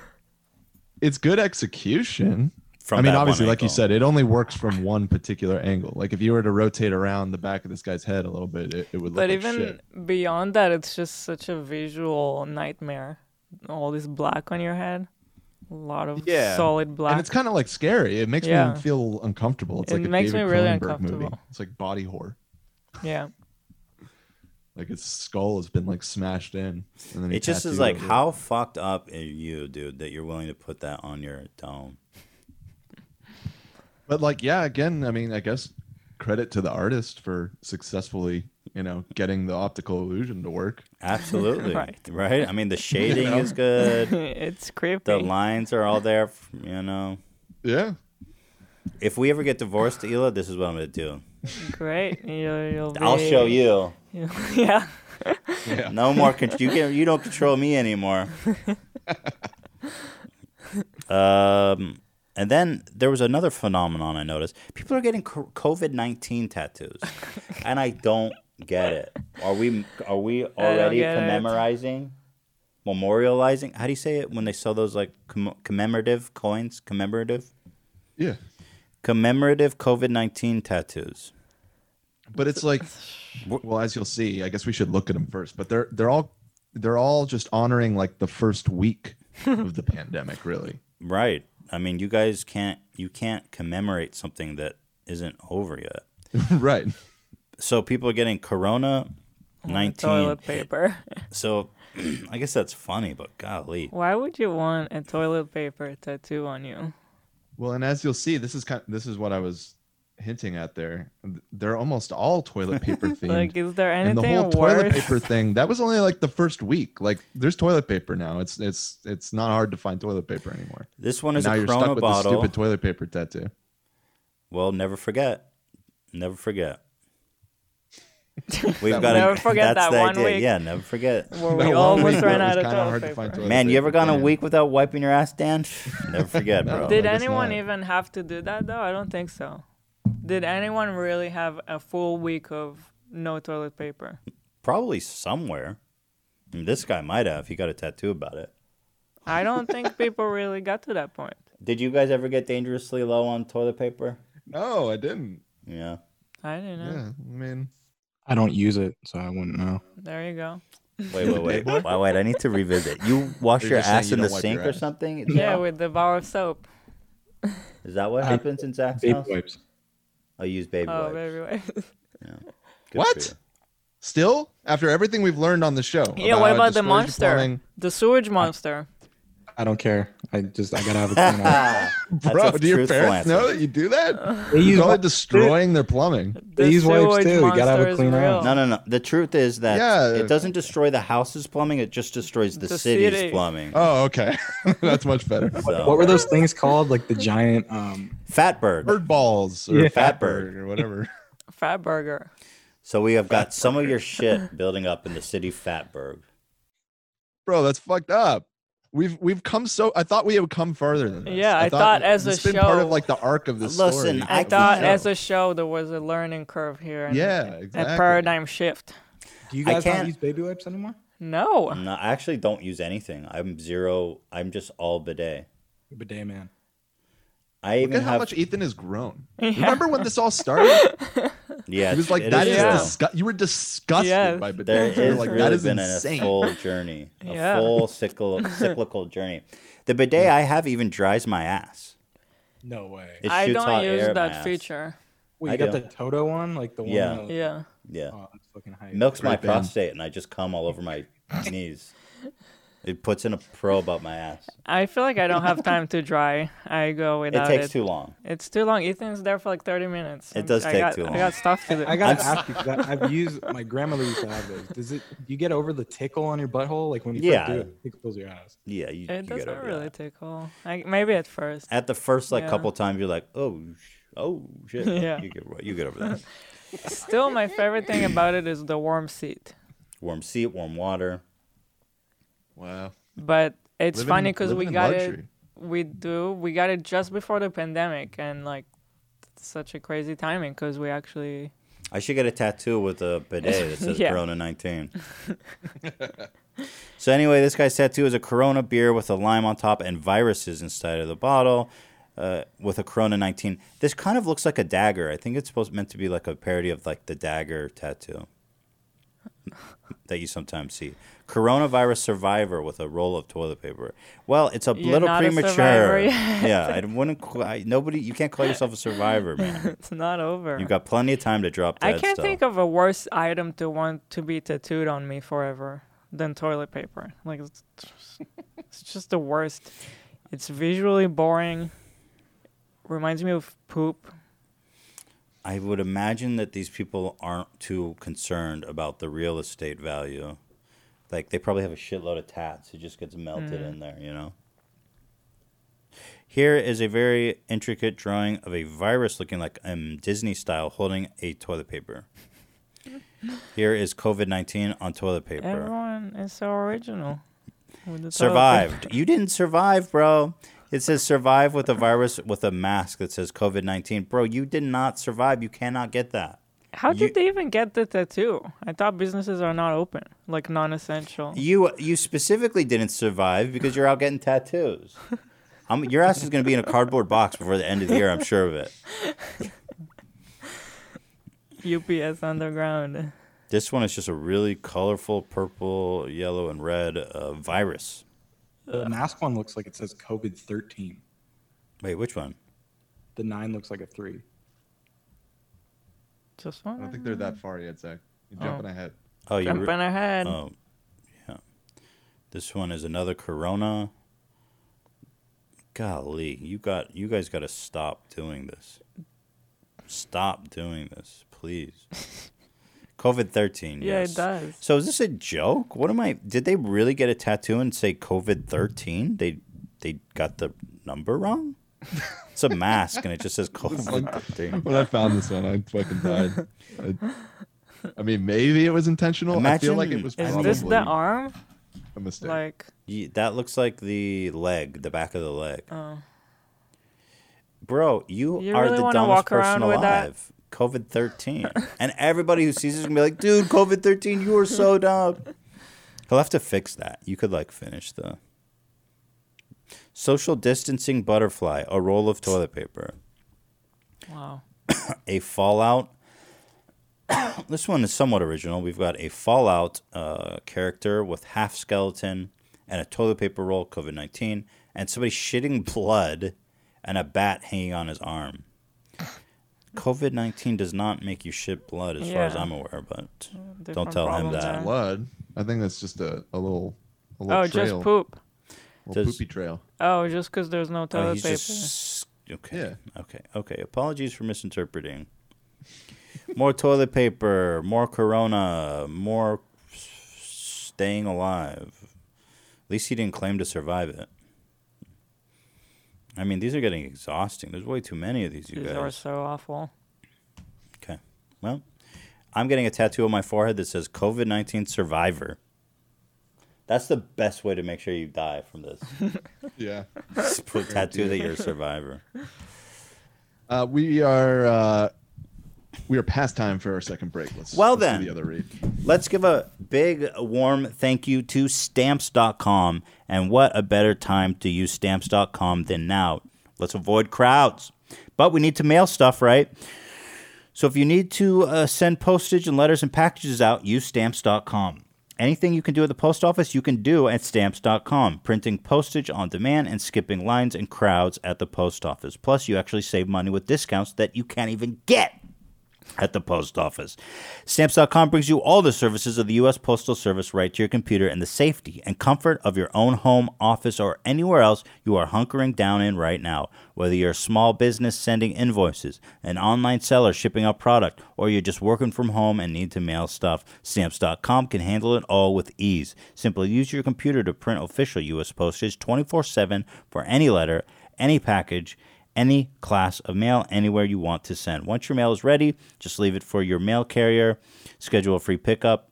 it's good execution. From I mean, obviously, one like you said, it only works from one particular angle. Like, if you were to rotate around the back of this guy's head a little bit, it, it would look but like even shit. beyond that, it's just such a visual nightmare. All this black on your head, a lot of Yeah. solid black. And it's kind of like scary. It makes Yeah. me feel uncomfortable. It's It like a makes David me really Cronenberg movie. uncomfortable. It's like body horror. yeah. Like its skull has been like smashed in. And then It just is like, over it. how fucked up are you, dude, that you're willing to put that on your dome? But like, yeah, again, I mean, I guess credit to the artist for successfully, you know, getting the optical illusion to work. Absolutely. Right. right. I mean, the shading know? is good. it's creepy. The lines are all there, you know. Yeah. If we ever get divorced, Ela, this is what I'm going to do. Great. You'll, you'll be, I'll show you. yeah. Yeah. No more control. You, can, you don't control me anymore. um, and then there was another phenomenon I noticed. People are getting COVID nineteen tattoos, and I don't get it. Are we are we already get it. commemorizing, memorializing? How do you say it when they sell those like comm- commemorative coins? Commemorative, Yeah. commemorative COVID nineteen tattoos. But it's like, well, as you'll see, I guess we should look at them first. But they're they're all they're all just honoring like the first week of the pandemic, really. Right. I mean, you guys can't you can't commemorate something that isn't over yet. right. So people are getting Corona nineteen. Toilet paper. So I guess that's funny, but golly, Why would you want a toilet paper tattoo on you? Well, and as you'll see, this is kind. this is what I was hinting at there. They're almost all toilet paper themed. Like, is there and anything the whole worse? toilet paper thing that was only like the first week. Like, there's toilet paper now. It's it's it's not hard to find toilet paper anymore. this one And is now a you're stuck with the bottle. stupid toilet paper tattoo. Well, never forget, never forget. We've That got Never forget that's that the one idea. week. Yeah, never forget. Where we That one almost ran out of kinda toilet hard to paper. find toilet Man, you ever gone a week without wiping your ass, Dan? never forget, bro. Did I anyone even have to do that though? I don't think so. Did anyone really have a full week of no toilet paper? Probably somewhere. I mean, this guy might have. He got a tattoo about it. I don't think people really got to that point. Did you guys ever get dangerously low on toilet paper? No, I didn't. Yeah. I didn't know. Yeah, I mean, I don't use it, so I wouldn't know. There you go. Wait, wait, wait. wait, wait, I need to revisit. You wash You're your just saying ass you in the don't wipe sink or ass. something? Yeah, with the bar of soap. Is that what Uh, happens in Zach's Baby house? wipes. I use baby wipes. Oh, wipes. baby wipes. Good for what? you. Still, after everything we've learned on the show. Yeah, what about the destroys monster? plumbing- The sewage monster. I don't care. I just I gotta have a clean out. Bro, a do your parents answer. know that you do that? They You're use probably wipes destroying their plumbing. The They use wipes too. You gotta have a monster is clean real. out. No, no, no. The truth is that Yeah. it doesn't destroy the house's plumbing. It just destroys the, The city's city. plumbing. Oh, okay. That's much better. So- What were those things called? Like the giant um Fatberg. Bird balls or Yeah. fatberg or whatever. Fat burger. So we have got some of your shit building up in the city Fatberg. bro, that's fucked up. We've we've come so. I thought we would come further than this. Yeah, I thought as it's a been part of show- like the arc of the Listen, story. I, I thought as a show there was a learning curve here. And Yeah, A paradigm shift. Do you guys not can't- use baby wipes anymore? No. No, I actually don't use anything. I'm zero. I'm just all bidet. Bidet man. I Look even at how much Ethan has grown. Yeah. Remember when this all started? yeah, He was like, "That is Yeah. disgu- you were disgusted Yes. by There bidets." You has like, really that is been insane. a full journey, a Yeah. full cyclical cyclical journey. The bidet I have even dries my ass. No way. It I don't hot use at that ass. feature. Wait, I you got do. the Toto one, like the one. Yeah. that- Yeah. Yeah, Oh, that's fucking hype. milks my Right, Ben. prostate, and I just come all over my knees. It puts in a probe up my ass. I feel like I don't have time to dry. I go without It without takes it. too long. It's too long. Ethan's there for like 30 minutes. It does I take got, too I got stuff to do. I gotta I'm- ask you 'cause I, I've used my grandmother used to have those. Does it? You get over the tickle on your butthole like when you Yeah. first do it? It tickles your ass. Yeah, you, it you doesn't over really that. tickle. I, maybe at first. At the first like Yeah. couple times, you're like, oh, oh shit. Yeah. You get you get over that. Still, my favorite thing about it is the warm seat. warm seat, warm water. Wow. But it's Living- funny because we got luxury. it. We do. We got it just before the pandemic, and like, such a crazy timing because we actually. I should get a tattoo with a bidet that says Yeah. Corona 19. so anyway, this guy's tattoo is a Corona beer with a lime on top and viruses inside of the bottle. Uh, with a Corona 19. This kind of looks like a dagger. I think it's supposed meant to be like a parody of like the dagger tattoo that you sometimes see. Coronavirus survivor with a roll of toilet paper. Well, it's a You're little a premature. survivor yeah, I wouldn't. I, nobody. You can't call yourself a survivor, man. It's not over. You've got plenty of time to drop I can't stuff. think of a worse item to want to be tattooed on me forever than toilet paper. Like it's it's just the worst. It's visually boring. Reminds me of poop. I would imagine that these people aren't too concerned about the real estate value. Like they probably have a shitload of tats. It just gets melted Mm. in there, you know. Here is a very intricate drawing of a virus looking like um, Disney style holding a toilet paper. Here is COVID 19 on toilet paper. Everyone is so original. with the toilet Survived. You didn't survive, bro. It says survive with a virus with a mask that says COVID 19. Bro, you did not survive. You cannot get that. How You- did they even get the tattoo? I thought businesses are not open, like non-essential. You you specifically didn't survive because you're out getting tattoos. I'm, your ass is going to be in a cardboard box before the end of the year. I'm sure of it. UPS underground. This one is just a really colorful purple, yellow, and red uh, virus. The mask one looks like it says COVID thirteen. Wait, which one? The nine looks like a three. Just I don't think they're that far yet, Zach. You're Oh. jumping ahead. Oh, you're Jumping ahead. Oh, yeah. This one is another Corona. Golly, you got you guys got to stop doing this. Stop doing this, please. COVID thirteen. Yeah, it does. So is this a joke? What am I? Did they really get a tattoo and say COVID thirteen? They they got the number wrong. It's a mask and it just says COVID thirteen. When I found this one, I fucking died. I, I mean, maybe it was intentional. I feel like it was Is this the arm? a mistake. Like, Ye- That looks like the leg, the back of the leg. oh, Bro, you, You are really the dumbest walk person around with that? alive. COVID thirteen, and everybody who sees this is gonna be like, "Dude, COVID thirteen, you are so dumb." He'll have to fix that. You could like finish the social distancing butterfly, a roll of toilet paper, wow. a Fallout. this one is somewhat original. We've got a Fallout uh, character with half skeleton and a toilet paper roll, COVID nineteen, and somebody shitting blood and a bat hanging on his arm. COVID nineteen does not make you shit blood, as far as I'm aware, but don't tell him that. there. blood. I think that's just a, a little, a little Oh, trail, just poop. little Does- poopy trail. Oh, just because there's no Oh, toilet he's paper. just okay. Yeah. Okay. Okay. Apologies for misinterpreting. more toilet paper, more Corona, more staying alive. At least he didn't claim to survive it. I mean, these are getting exhausting. There's way too many of these, you These guys. These are so awful. Okay. Well, I'm getting a tattoo on my forehead that says COVID 19 survivor. That's the best way to make sure you die from this. Yeah. Just put a tattoo that you're a survivor. Uh, we are uh, we are past time for our second break. Let's Well let's then. the other read. Let's give a big warm thank you to stamps.com. And what a better time to use stamps.com than now. Let's avoid crowds. But we need to mail stuff, right? So if you need to uh, send postage and letters and packages out, use stamps.com. Anything you can do at the post office, you can do at stamps.com. Printing postage on demand and skipping lines and crowds at the post office. Plus, you actually save money with discounts that you can't even get at the post office. Stamps.com brings you all the services of the U.S. Postal Service right to your computer in the safety and comfort of your own home, office, or anywhere else you are hunkering down in right now. Whether you're a small business sending invoices, an online seller shipping out product, or you're just working from home and need to mail stuff, Stamps.com can handle it all with ease. Simply use your computer to print official U.S. postage 24 7 for any letter, any package, any class of mail anywhere you want to send. Once your mail is ready, just leave it for your mail carrier, schedule a free pickup,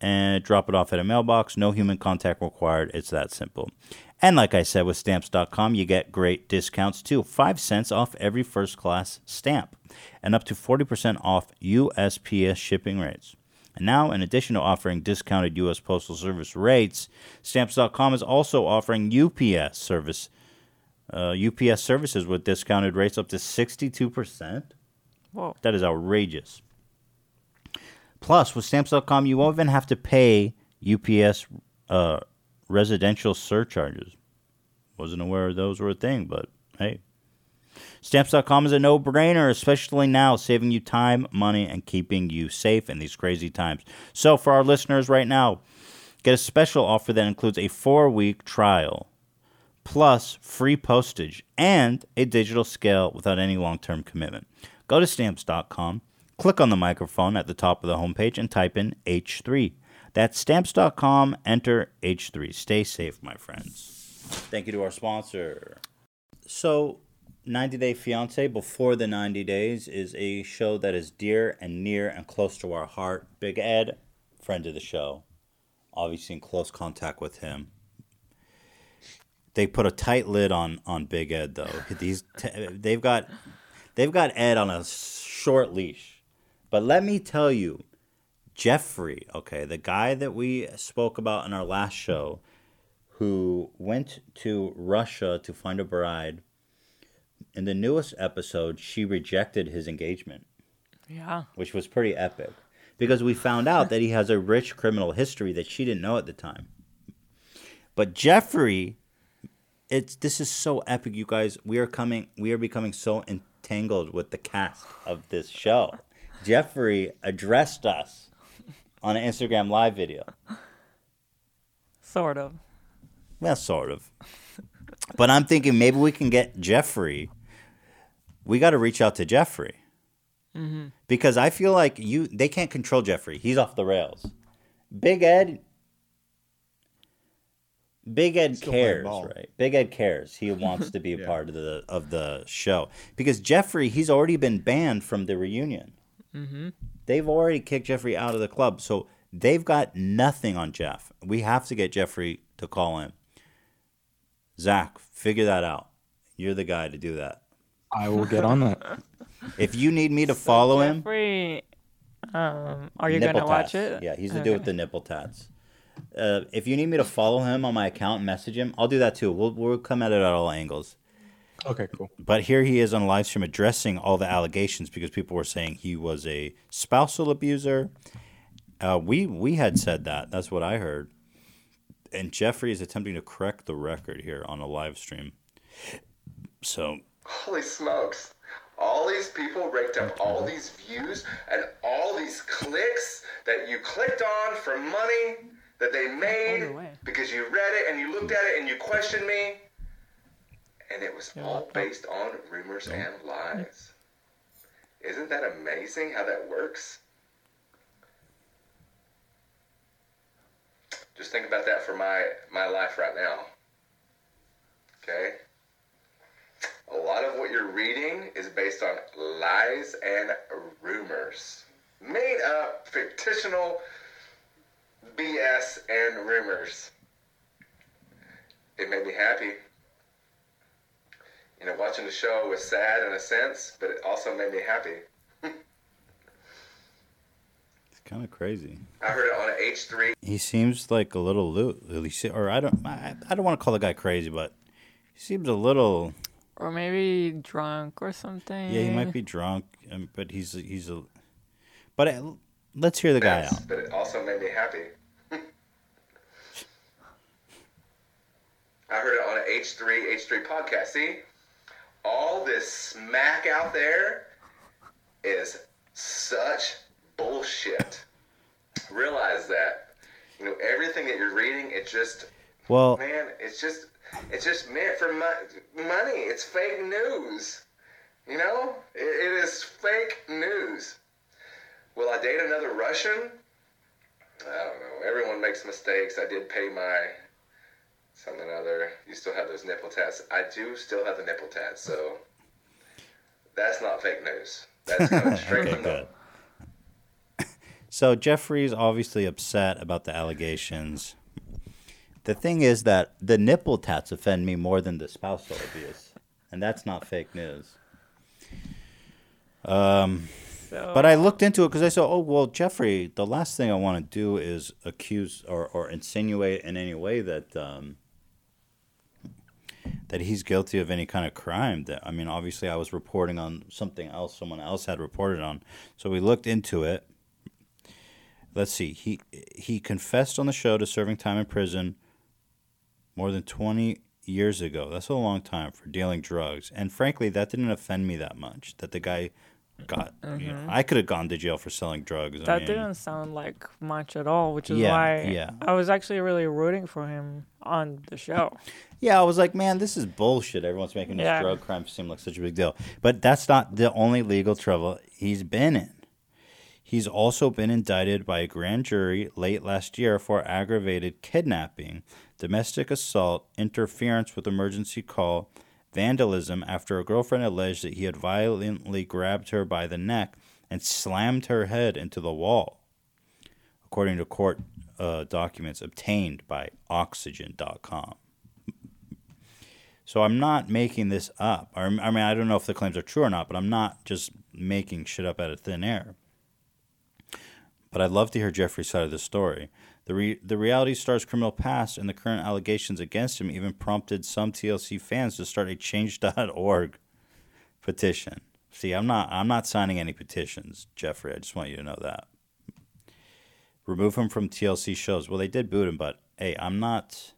and drop it off at a mailbox. No human contact required. It's that simple. And like I said with stamps.com, you get great discounts too. 5 cents off every first class stamp and up to 40% off USPS shipping rates. And now, in addition to offering discounted U.S. Postal Service rates, Stamps.com is also offering UPS service uh, UPS services with discounted rates up to 62%. Whoa. That is outrageous. Plus, with Stamps.com, you won't even have to pay UPS uh, residential surcharges. Wasn't aware those were a thing, but hey. Stamps.com is a no brainer, especially now, saving you time, money, and keeping you safe in these crazy times. So, for our listeners right now, get a special offer that includes a four week trial plus free postage and a digital scale without any long term commitment. Go to stamps.com, click on the microphone at the top of the homepage, and type in H3. That's stamps.com, enter H3. Stay safe, my friends. Thank you to our sponsor. So, 90 Day Fiance Before the 90 Days is a show that is dear and near and close to our heart. Big Ed, friend of the show, obviously in close contact with him they put a tight lid on on Big Ed though. These t- they've got they've got Ed on a short leash. But let me tell you, Jeffrey, okay, the guy that we spoke about in our last show, who went to Russia to find a bride. In the newest episode, she rejected his engagement, Yeah. which was pretty epic. Because we found out that he has a rich criminal history that she didn't know at the time. But Jeffrey it's this is so epic, you guys. We are coming. We are becoming so entangled with the cast of this show. Jeffrey addressed us on an Instagram live video. Sort of. Well, sort of. But I'm thinking maybe we can get Jeffrey. We got to reach out to Jeffrey Mhm. because I feel like you they can't control Jeffrey. He's off the rails. Big Ed. Big Ed Still cares, ball. right? Big Ed cares. He wants to be a Yeah. part of the of the show because Jeffrey he's already been banned from the reunion. Mm-hmm. They've already kicked Jeffrey out of the club, so they've got nothing on Jeff. We have to get Jeffrey to call in. Zach, figure that out. You're the guy to do that. I will get on that. If you need me to follow him, Jeffrey, um, are you gonna watch it? Yeah, he's the dude with the nipple tats. Uh, if you need me to follow him on my account and message him, I'll do that too. We'll we'll come at it at all angles. Okay, cool. But here he is on a live stream addressing all the allegations because people were saying he was a spousal abuser. Uh, we we had said that. That's what I heard. And Jeffrey is attempting to correct the record here on a live stream. So Holy smokes. All these people raked up all these views and all these clicks that you clicked on for money that they made because you read it and you looked at it and you questioned me. And it was all based on rumors and lies. Isn't that amazing how that works? Just think about that for my, my life right now. Okay? A lot of what you're reading is based on lies and rumors. Made up, fictional BS and rumors. It made me happy. You know, watching the show was sad in a sense, but it also made me happy. It's kind of crazy. I heard it on an H3. He seems like a little loose, or I don't, I, I don't want to call the guy crazy, but he seems a little. Or maybe drunk or something. Yeah, he might be drunk, um, but he's he's a. But uh, let's hear the guy Yes, out. But it also made me happy. I heard it on an H3 H3 podcast. See, all this smack out there is such bullshit. Realize that. You know, everything that you're reading, it just Well, man, it's just it's just meant for mo- money. It's fake news. You know, it, it is fake news. Will I date another Russian? I don't know. Everyone makes mistakes. I did pay my something other. You still have those nipple tats. I do still have the nipple tats, so that's not fake news. That's coming straight Okay, from the good. So Jeffrey's obviously upset about the allegations. The thing is that the nipple tats offend me more than the spousal abuse, and that's not fake news. Um, but I looked into it because I said, "Oh well, Jeffrey, the last thing I want to do is accuse or, or insinuate in any way that um, that he's guilty of any kind of crime. That I mean, obviously, I was reporting on something else someone else had reported on, so we looked into it. Let's see. He he confessed on the show to serving time in prison more than 20 years ago. That's a long time for dealing drugs. And frankly, that didn't offend me that much. That the guy got, you know, Mhm. I could have gone to jail for selling drugs. I That mean, didn't sound like much at all, which is Yeah, why yeah. I was actually really rooting for him on the show. Yeah, I was like, man, this is bullshit. Everyone's making this Yeah. drug crime seem like such a big deal. But that's not the only legal trouble he's been in. He's also been indicted by a grand jury late last year for aggravated kidnapping, domestic assault, interference with emergency call, vandalism after a girlfriend alleged that he had violently grabbed her by the neck and slammed her head into the wall, according to court uh, documents obtained by Oxygen.com. So I'm not making this up. I mean, I don't know if the claims are true or not, but I'm not just making shit up out of thin air. But I'd love to hear Jeffrey's side of the story. The, re- the reality star's criminal past and the current allegations against him even prompted some TLC fans to start a Change.org petition. See, I'm not I'm not signing any petitions, Jeffrey. I just want you to know that. Remove him from TLC shows. Well, they did boot him, but hey, I'm not.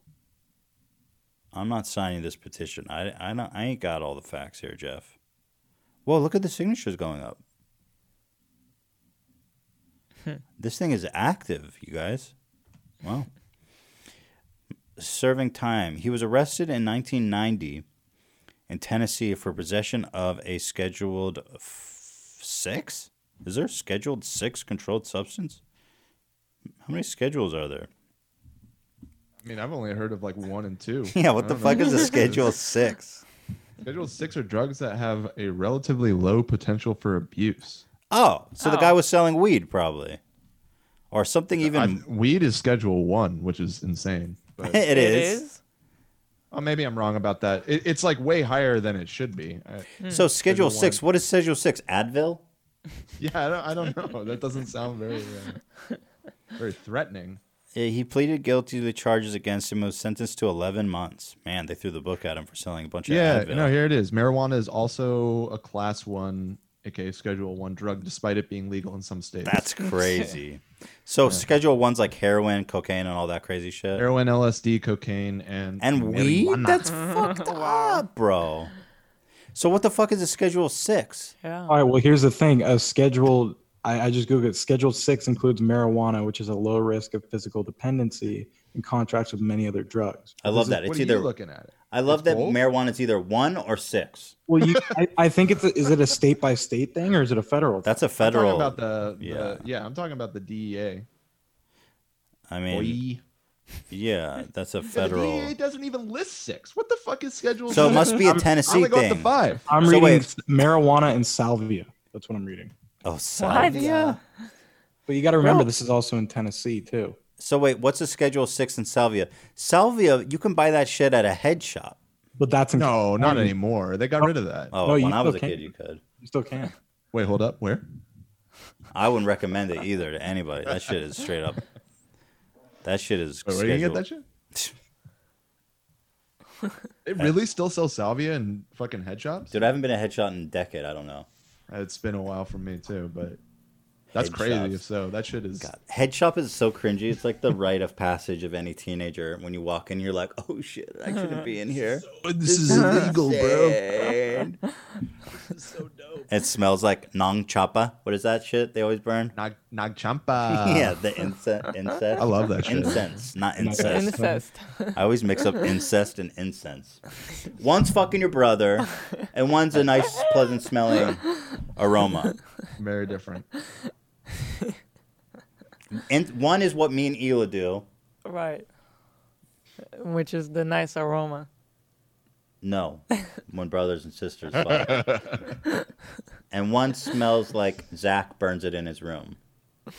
I'm not signing this petition. I I don't, I ain't got all the facts here, Jeff. Well, look at the signatures going up. Hmm. this thing is active, you guys. Wow. Serving time. He was arrested in 1990 in Tennessee for possession of a scheduled f- six. Is there a scheduled six controlled substance? How many schedules are there? I mean, I've only heard of like one and two. Yeah, what the don't fuck is a schedule six? Schedule six are drugs that have a relatively low potential for abuse. Oh, so the Oh. guy was selling weed, probably, or something even. I- weed is Schedule One, which is insane. But it is. oh, maybe I'm wrong about that. It, it's like way higher than it should be. I- hmm. So schedule one. six. What is schedule six? Advil. Yeah, I don't, I don't know. That doesn't sound very uh, very threatening. Uh, he pleaded guilty to the charges against him. and Was sentenced to 11 months. Man, they threw the book at him for selling a bunch of Yeah, Advil. no, here it is. Marijuana is also a class one, aka Schedule One drug, despite it being legal in some states. That's crazy. So schedule one's like heroin, cocaine, and all that crazy shit. Heroin, LSD, cocaine, and And weed? marijuana. That's fucked up, bro. So what the fuck is a schedule six? Yeah. All right. Well, here's the thing. A scheduled, I, I just googled. it. Schedule six includes marijuana, which is a low risk of physical dependency, in contrast with many other drugs. I love This is- that. It's what are you either looking at it? I love It's that both? marijuana is either one or six. Well, you, I, I think it's a, is it a state by state thing or is it a federal? That's a I'm federal. talking about the, the yeah. yeah. I'm talking about the DEA. I mean, Boy. yeah, that's a The federal. DEA doesn't even list six. What the fuck is Schedule? So it must be a I'm- Tennessee I'm gonna go thing. five. I'm So reading wait. marijuana and salvia. That's what I'm reading. Oh, salvia. But you got to remember, this is also in Tennessee too. So wait, what's the schedule six and Salvia? Salvia, you can buy that shit at a head shop. But that's in No, not anymore. They got rid of that. Oh, No, when I was a still kid, you could. You still can. Wait, hold up. Where? I wouldn't recommend it either to anybody. That shit is straight up. That shit is. Wait, where do you get that shit? It really still sells salvia in fucking head shops? Dude, I haven't been a headshot in a decade. I don't know. It's been a while for me too, but that's crazy. shops. If so, that shit is. God, head shop is so cringy. It's like the rite of passage of any teenager. When you walk in, you're like, "Oh shit, I shouldn't be in here." This is illegal, bro. insane." It smells like nong chapa. What is that shit they always burn? Nag Nagchampa. yeah, the incense. Incense. I love that shit. Incense, not incest. Incest. I always mix up incest and incense. One's fucking your brother, and one's a nice, pleasant smelling aroma. Very different. And one is what me and Ela do. Right. Which is the nice aroma. No, when brothers and sisters fuck. and one smells like Zach burns it in his room.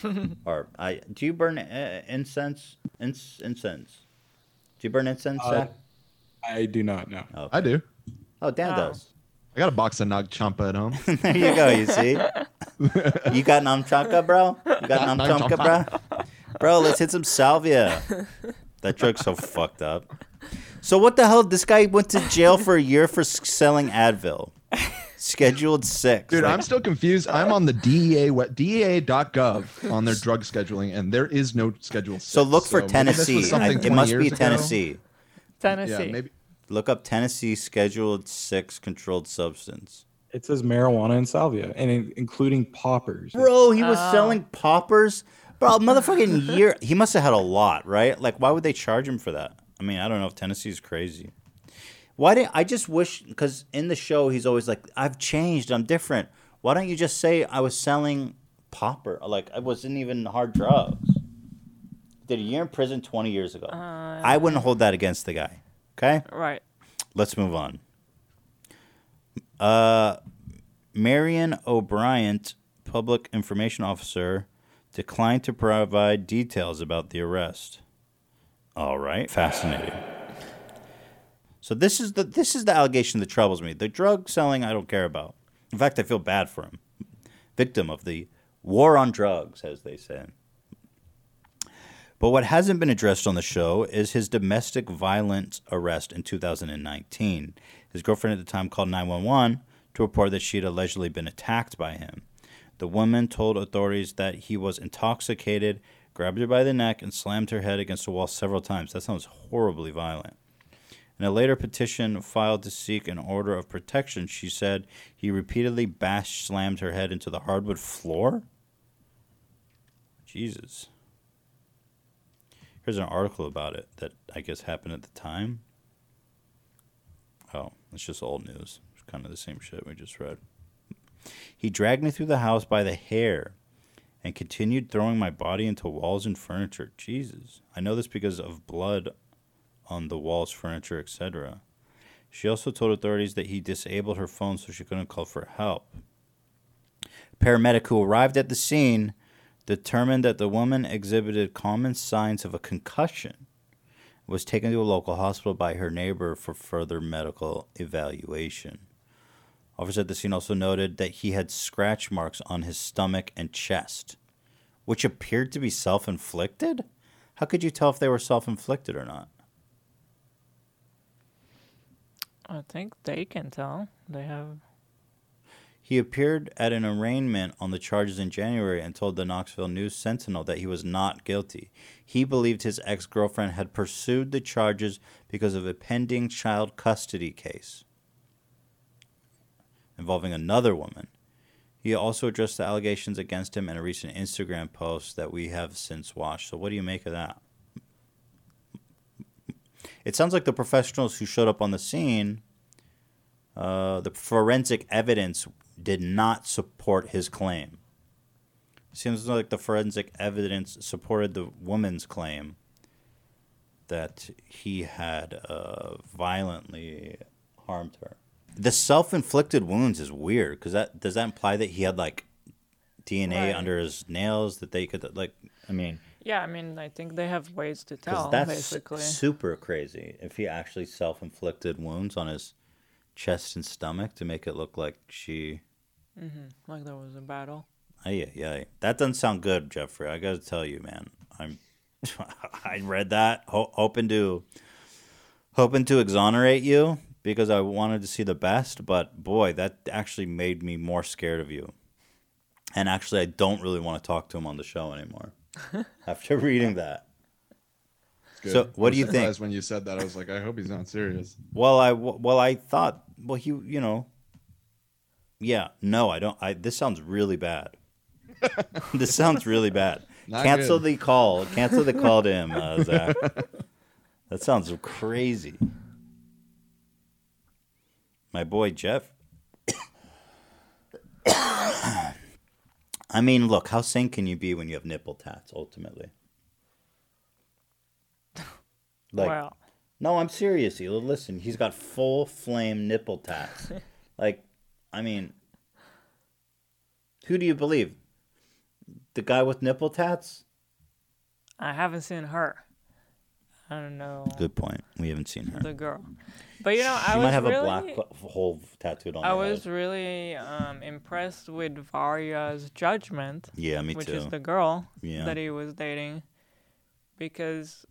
or I do you burn uh, incense? Ins- incense. Do you burn incense? Uh, Zach? I do not know. Oh, I do. oh Dan Oh. does. I got a box of Nag Champa at home. there you go. You see, you got namchaka, bro. You got namchaka, bro. Bro, let's hit some salvia. That drug's so fucked up. So what the hell? This guy went to jail for a year for s- selling Advil. Scheduled six. Dude, Like, I'm still confused. I'm on the DEA we- DEA.gov on their drug scheduling, and there is no schedule. so six. look for maybe this was Tennessee. I- something it 20 must be years ago. Tennessee. Tennessee. Yeah, maybe. Look up Tennessee scheduled six controlled substance. It says marijuana and salvia, and in- including poppers. Bro, he was Oh. selling poppers. Bro, motherfucking year. He must have had a lot, right? Like, why would they charge him for that? I mean, I don't know if Tennessee's crazy. Why didn't I just wish? Because in the show, he's always like, "I've changed. I'm different." Why don't you just say I was selling popper? Like, I wasn't even hard drugs. Did a year in prison 20 years ago. Uh. I wouldn't hold that against the guy. Okay. Right. Let's move on. Uh, Marion O'Brien, public information officer, declined to provide details about the arrest. All right, fascinating. So this is the this is the allegation that troubles me. The drug selling I don't care about. In fact, I feel bad for him. Victim of the war on drugs, as they say. But what hasn't been addressed on the show is his domestic violence arrest in 2019. His girlfriend at the time called 911 to report that she had allegedly been attacked by him. The woman told authorities that he was intoxicated, grabbed her by the neck, and slammed her head against the wall several times. That sounds horribly violent. In a later petition filed to seek an order of protection, she said he repeatedly bashed, slammed her head into the hardwood floor. Jesus. Here's an article about it that I guess happened at the time. Oh, it's just old news. It's kind of the same shit we just read. He dragged me through the house by the hair and continued throwing my body into walls and furniture. Jesus. I know this because of blood on the walls, furniture, etc. She also told authorities that he disabled her phone so she couldn't call for help. Paramedic who arrived at the scene determined that the woman exhibited common signs of a concussion was taken to a local hospital by her neighbor for further medical evaluation. Officers at the scene also noted that he had scratch marks on his stomach and chest, which appeared to be self inflicted? How could you tell if they were self inflicted or not? I think they can tell. They have. He appeared at an arraignment on the charges in January and told the Knoxville News Sentinel that he was not guilty. He believed his ex girlfriend had pursued the charges because of a pending child custody case involving another woman. He also addressed the allegations against him in a recent Instagram post that we have since watched. So, what do you make of that? It sounds like the professionals who showed up on the scene, uh, the forensic evidence did not support his claim. Seems like the forensic evidence supported the woman's claim that he had uh, violently harmed her. The self-inflicted wounds is weird because that does that imply that he had like DNA Right. under his nails that they could like. I mean, Yeah, I mean, I think they have ways to tell, that's basically. super crazy. If he actually self-inflicted wounds on his chest and stomach to make it look like she. Hmm Like there was a battle. Ay, ay, ay. That doesn't sound good, Jeffrey. I got to tell you, man. I'm. I read that ho- hoping to hoping to exonerate you because I wanted to see the best, but boy, that actually made me more scared of you. And actually, I don't really want to talk to him on the show anymore after reading that. Good. So, I what was do you think? surprised When you said that, I was like, I hope he's not serious. Well, I well I thought well he you know yeah no I don't I this sounds really bad. this sounds really bad. Not Cancel good. the call. Cancel the call to him, uh, Zach. That sounds crazy. My boy Jeff. I mean, look, how sane can you be when you have nipple tats? Ultimately, like, Wow. no, I'm serious. Listen, he's got full flame nipple tats. like, I mean, who do you believe? The guy with nipple tats? I haven't seen her. I don't know Good point. We haven't seen her. the girl, but you know, she I was might have really, a black hole tattooed on I her was head. really um, impressed with Varya's judgment. Yeah, me which is the girl Yeah. that he was dating, because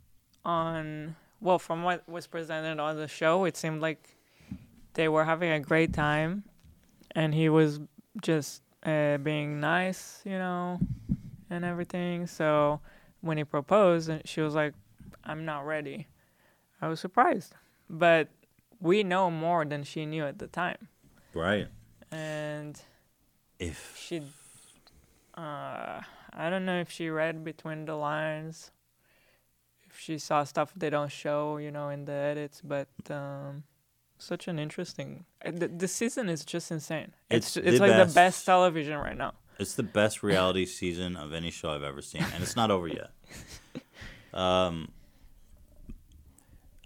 on well, from what was presented on the show, it seemed like they were having a great time, and he was just uh, being nice, you know, and everything. So when he proposed, and she was like, "I'm not ready." I was surprised, but we know more than she knew at the time, Right. and If she, uh, I don't know if she read between the lines, if she saw stuff they don't show, you know, in the edits, but um, such an interesting. uh, The, the season is just insane. It's It's it's, the like best. the best television right now. It's the best reality season of any show I've ever seen, and it's not over yet. Um,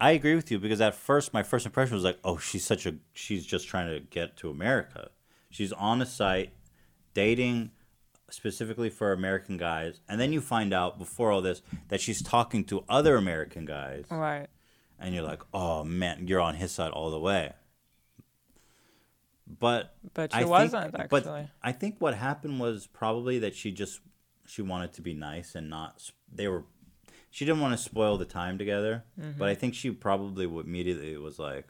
I agree with you because at first my first impression was like, "Oh, she's such a she's just trying to get to America. She's on a site dating specifically for American guys, and then you find out before all this that she's talking to other American guys, Right. And you're like, "Oh man, you're on his side all the way." But But she I think- wasn't, But actually. I think what happened was probably that she just she wanted to be nice and not. They were. She didn't want to spoil the time together, mm-hmm. but I think she probably immediately was like,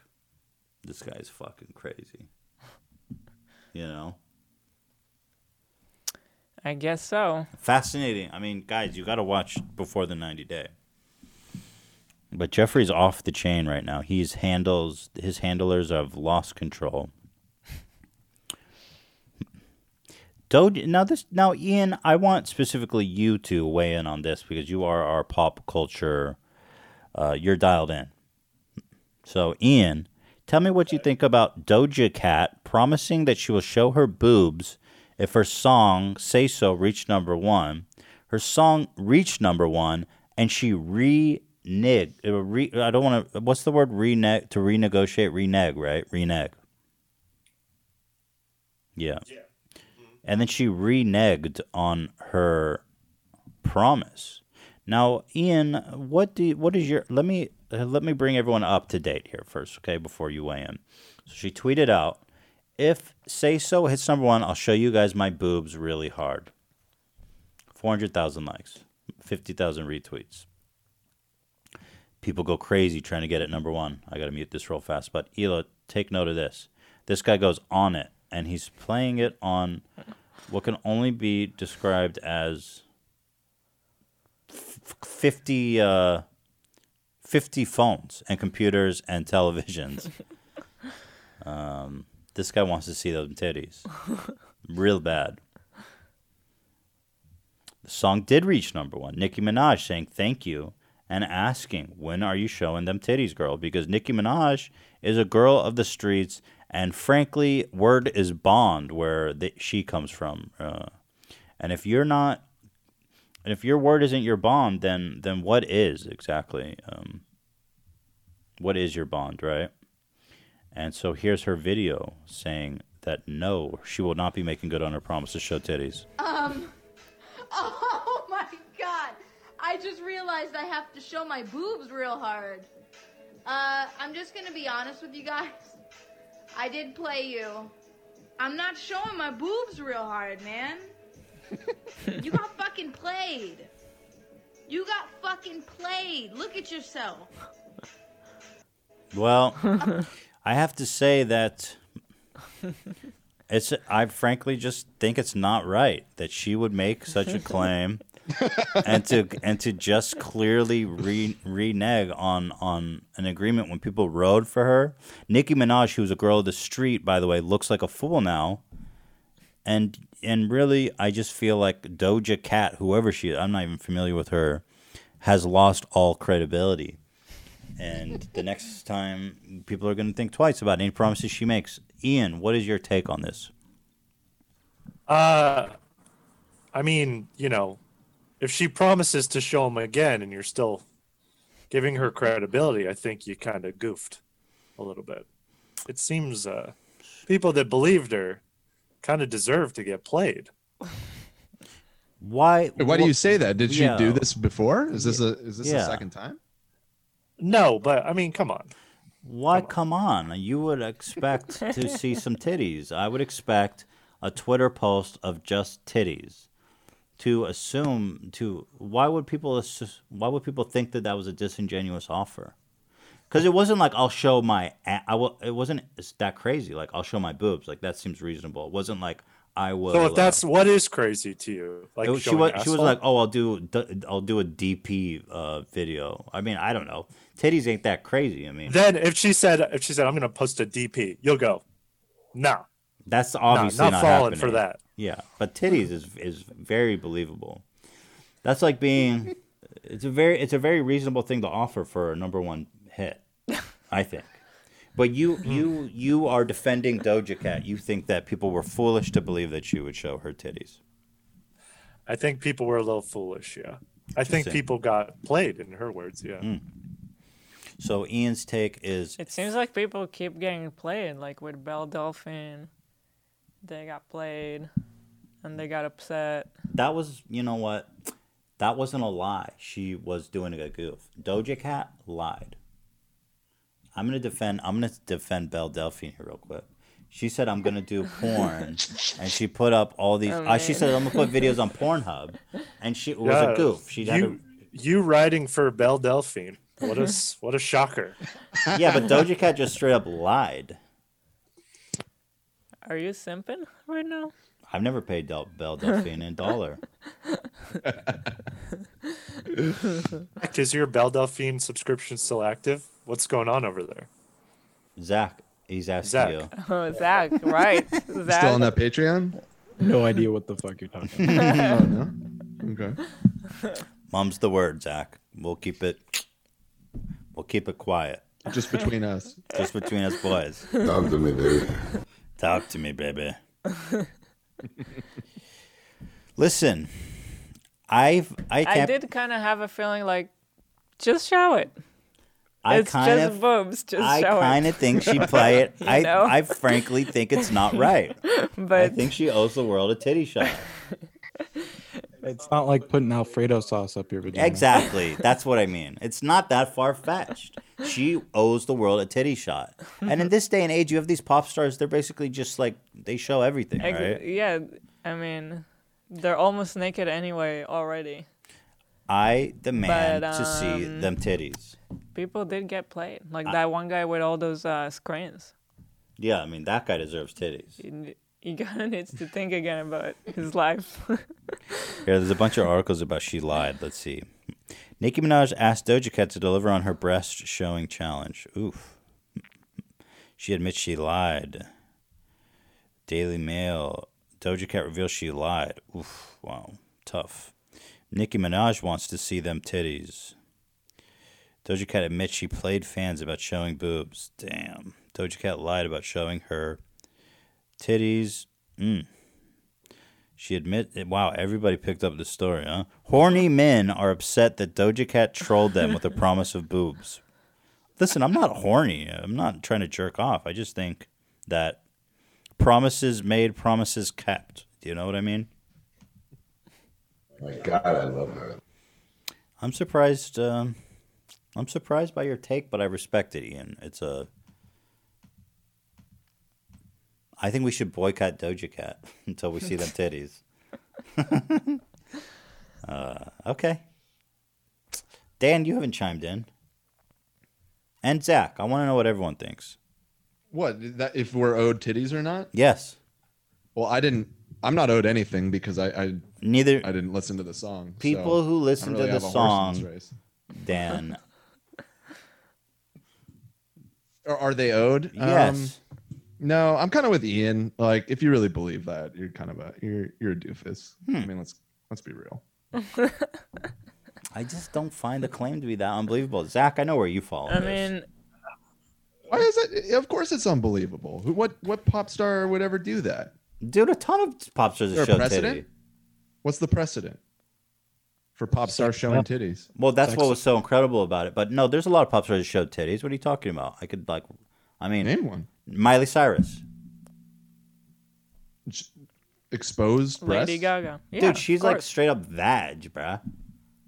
"This guy's fucking crazy," you know. I guess so. Fascinating. I mean, guys, you got to watch before the 90 day. But Jeffrey's off the chain right now. He's handles his handlers have lost control. Doge now this now Ian, I want specifically you to weigh in on this because you are our pop culture uh, you're dialed in. So Ian, tell me what you think about Doja Cat promising that she will show her boobs if her song Say So reached number one. Her song reached number one and she reneged. Uh, Re, I don't want to. What's the word? Reneg to renegotiate. Renege, right? Renege. Yeah. Yeah. And then she reneged on her promise. Now, Ian, what do you, what is your? Let me let me bring everyone up to date here first, okay? Before you weigh in. So she tweeted out, "If Say So hits number one, I'll show you guys my boobs really hard." Four hundred thousand likes, fifty thousand retweets. People go crazy trying to get it number one. I got to mute this real fast, but Ela, take note of this. This guy goes on it, and he's playing it on what can only be described as f- 50, uh, 50 phones and computers and televisions. um, this guy wants to see those titties. Real bad. The song did reach number one. Nicki Minaj saying thank you and asking, when are you showing them titties, girl? Because Nicki Minaj is a girl of the streets, and frankly, word is bond where the, she comes from. Uh, and if you're not, and if your word isn't your bond, then then what is exactly? Um, what is your bond, right? And so here's her video saying that no, she will not be making good on her promise to show titties. Um. Oh! I just realized I have to show my boobs real hard. Uh, I'm just gonna be honest with you guys. I did play you. I'm not showing my boobs real hard, man. you got fucking played. You got fucking played. Look at yourself. Well, I have to say that it's. I frankly just think it's not right that she would make such a claim, and to and to just clearly re, renege on on an agreement when people rode for her. Nicki Minaj, who's a girl of the street, by the way, looks like a fool now, and and really, I just feel like Doja Cat, whoever she is, I'm not even familiar with her, has lost all credibility. And the next time, people are going to think twice about any promises she makes. Ian, what is your take on this? Uh, I mean, you know, if she promises to show him again and you're still giving her credibility, I think you kind of goofed a little bit. It seems uh, people that believed her kind of deserve to get played. Why? Why do you say that? Did she Yeah. do this before? Is this a is this Yeah. the second time? No, but I mean, come on. Why come on? You would expect to see some titties. I would expect a Twitter post of just titties. To assume to why would people why would people think that that was a disingenuous offer? Because it wasn't like I'll show my I will, it wasn't that crazy. Like I'll show my boobs. Like that seems reasonable. It wasn't like I will. So if uh, that's what is crazy to you, like was- she was she was like, "Oh, I'll do d- I'll do a DP uh, video." I mean, I don't know. Titties ain't that crazy. I mean, Then if she said if she said I'm gonna post a DP, you'll go, no. That's obviously not not, falling happening. for that. Yeah, but titties is is very believable. That's like being. It's a very it's a very reasonable thing to offer for a number one hit, I think. But you you you are defending Doja Cat. You think that people were foolish to believe that she would show her titties. I think people were a little foolish. Yeah, I think people got played. In her words, yeah. Mm. So Ian's take is It seems like people keep getting played, like with Belle Delphine. They got played, and they got upset. that was you know what that wasn't a lie she was doing a goof doja cat lied i'm gonna defend i'm gonna defend belle delphine here real quick she said i'm gonna do porn and she put up all these Oh, uh, she said i'm gonna put videos on pornhub and she it was Yeah, a goof she had you, you writing for Belle Delphine. What a what a shocker. yeah but doja cat just straight up lied Are you simping right now? I've never paid Del- belle delphine in dollar Is your Belle Delphine subscription still active? What's going on over there? zach he's asking Zach. you Oh, Zach, right? Zach. Still on that Patreon? No idea what the fuck you're talking oh, about. no. Okay. Mum's the word, Zach. We'll keep it. We'll keep it quiet. Just between us. Just between us boys. Talk to me, baby. Talk to me, baby. Listen, I've I I did kind of have a feeling like, just show it. I it's kind just of. boobs. Just I show it. kind of think she play it. I know? I frankly think it's not right. but I think she owes the world a titty shot. It's not like putting Alfredo sauce up your vagina. Exactly. That's what I mean. It's not that far fetched. She owes the world a titty shot. And in this day and age, you have these pop stars. They're basically just like they show everything, Ex- right? Yeah, I mean, they're almost naked anyway already. I demand But, to see um, them titties. People did get played, like that one guy with all those uh, screens. Yeah, I mean that guy deserves titties. He, kind of needs to think again about his life. yeah, there's a bunch of articles about she lied. Let's see. Nicki Minaj asked Doja Cat to deliver on her breast showing challenge. Oof. She admits she lied. Daily Mail. Doja Cat reveals she lied. Oof. Wow. Tough. Nicki Minaj wants to see them titties. Doja Cat admits she played fans about showing boobs. Damn. Doja Cat lied about showing her titties. Mm. She admit wow, everybody picked up the story, huh? Horny men are upset that Doja Cat trolled them with a promise of boobs. Listen, I'm not horny. I'm not trying to jerk off. I just think that promises made, promises kept. Do you know what I mean? My God, I love her. I'm surprised. Um, I'm surprised by your take, but I respect it, Ian. It's a. I think we should boycott Doja Cat until we see them titties. uh, okay. Dan, you haven't chimed in. And Zach, I want to know what everyone thinks. What that if we're owed titties or not? Yes. Well, I didn't. I'm not owed anything because I, I neither. I didn't listen to the song. People so who listen don't to the have a horse in song. Dan. Are, are they owed? Yes. Um, no, I'm kind of with Ian. Like, if you really believe that, you're kind of a you're you're a doofus. Hmm. I mean, let's let's be real. I just don't find the claim to be that unbelievable. Zach, I know where you fall. I this. mean, Why is it? Of course, it's unbelievable. What what pop star would ever do that? Dude, a ton of pop stars Is there have a precedent? titty. What's the precedent for pop stars showing titties? Well, that's what was so incredible about it. But no, there's a lot of pop stars that showed titties. What are you talking about? I could like, I mean, name one. Miley Cyrus. Exposed breasts. Lady Gaga. Yeah, Dude, she's like course. straight up vag, bruh.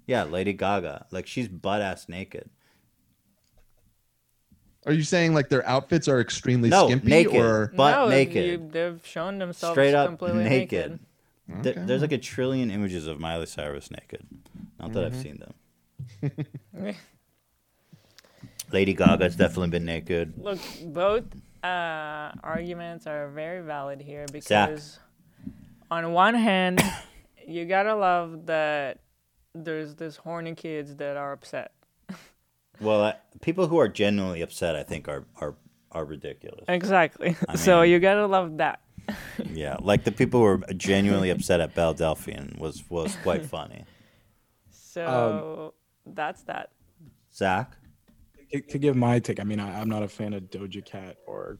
Yeah, Lady Gaga. Like she's butt ass naked. Are you saying like their outfits are extremely No, skimpy naked. or butt no, naked. You, they've shown themselves Straight up completely naked. naked. There- Okay. there's like a trillion images of Miley Cyrus naked. Not that I've Mhm. seen them. Lady Gaga's definitely been naked. Look, both uh, arguments are very valid here Zach. because, on one hand, you gotta love that there's this horny kids that are upset. Well, I, people who are genuinely upset, I think, are are are ridiculous. Exactly. I so you gotta love that. Yeah, like the people who were genuinely upset at Belle Delphine was was quite funny. So that's that. Zach, to, to give my take, I mean, I, I'm not a fan of Doja Cat or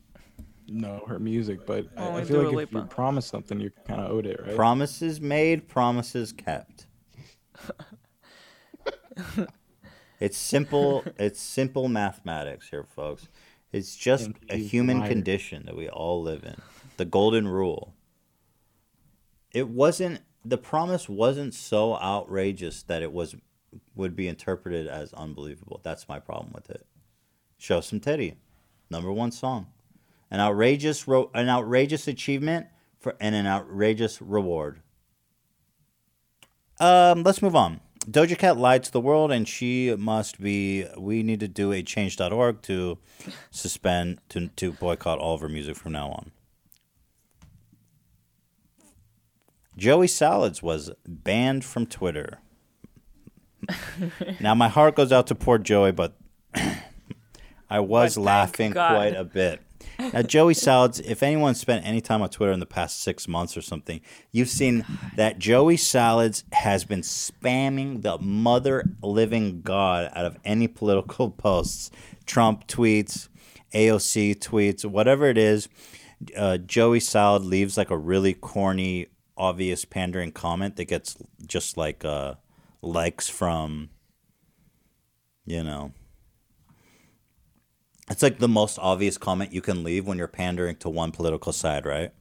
know her music, but I, I feel like if you promise something, you kind of owed it, right? promises made, promises kept. it's simple. It's simple mathematics here, folks. It's just And a human liar. condition that we all live in. The golden rule. It wasn't the promise wasn't so outrageous that it was would be interpreted as unbelievable. That's my problem with it. Show some titty. Number one song. An outrageous ro- an outrageous achievement for and an outrageous reward. Um, let's move on. Doja Cat lied to the world, and she must be. We need to do a change.org to suspend to to boycott all of her music from now on. Joey Salads was banned from Twitter. now my heart goes out to poor Joey, but I was But laughing God. quite a bit. Now, Joey Salads, if anyone spent any time on Twitter in the past six months or something, you've seen that Joey Salads has been spamming the mother living God out of any political posts, Trump tweets, AOC tweets, whatever it is. Uh, Joey Salad leaves like a really corny, obvious pandering comment that gets just like uh, likes from, you know, it's like the most obvious comment you can leave when you're pandering to one political side, right?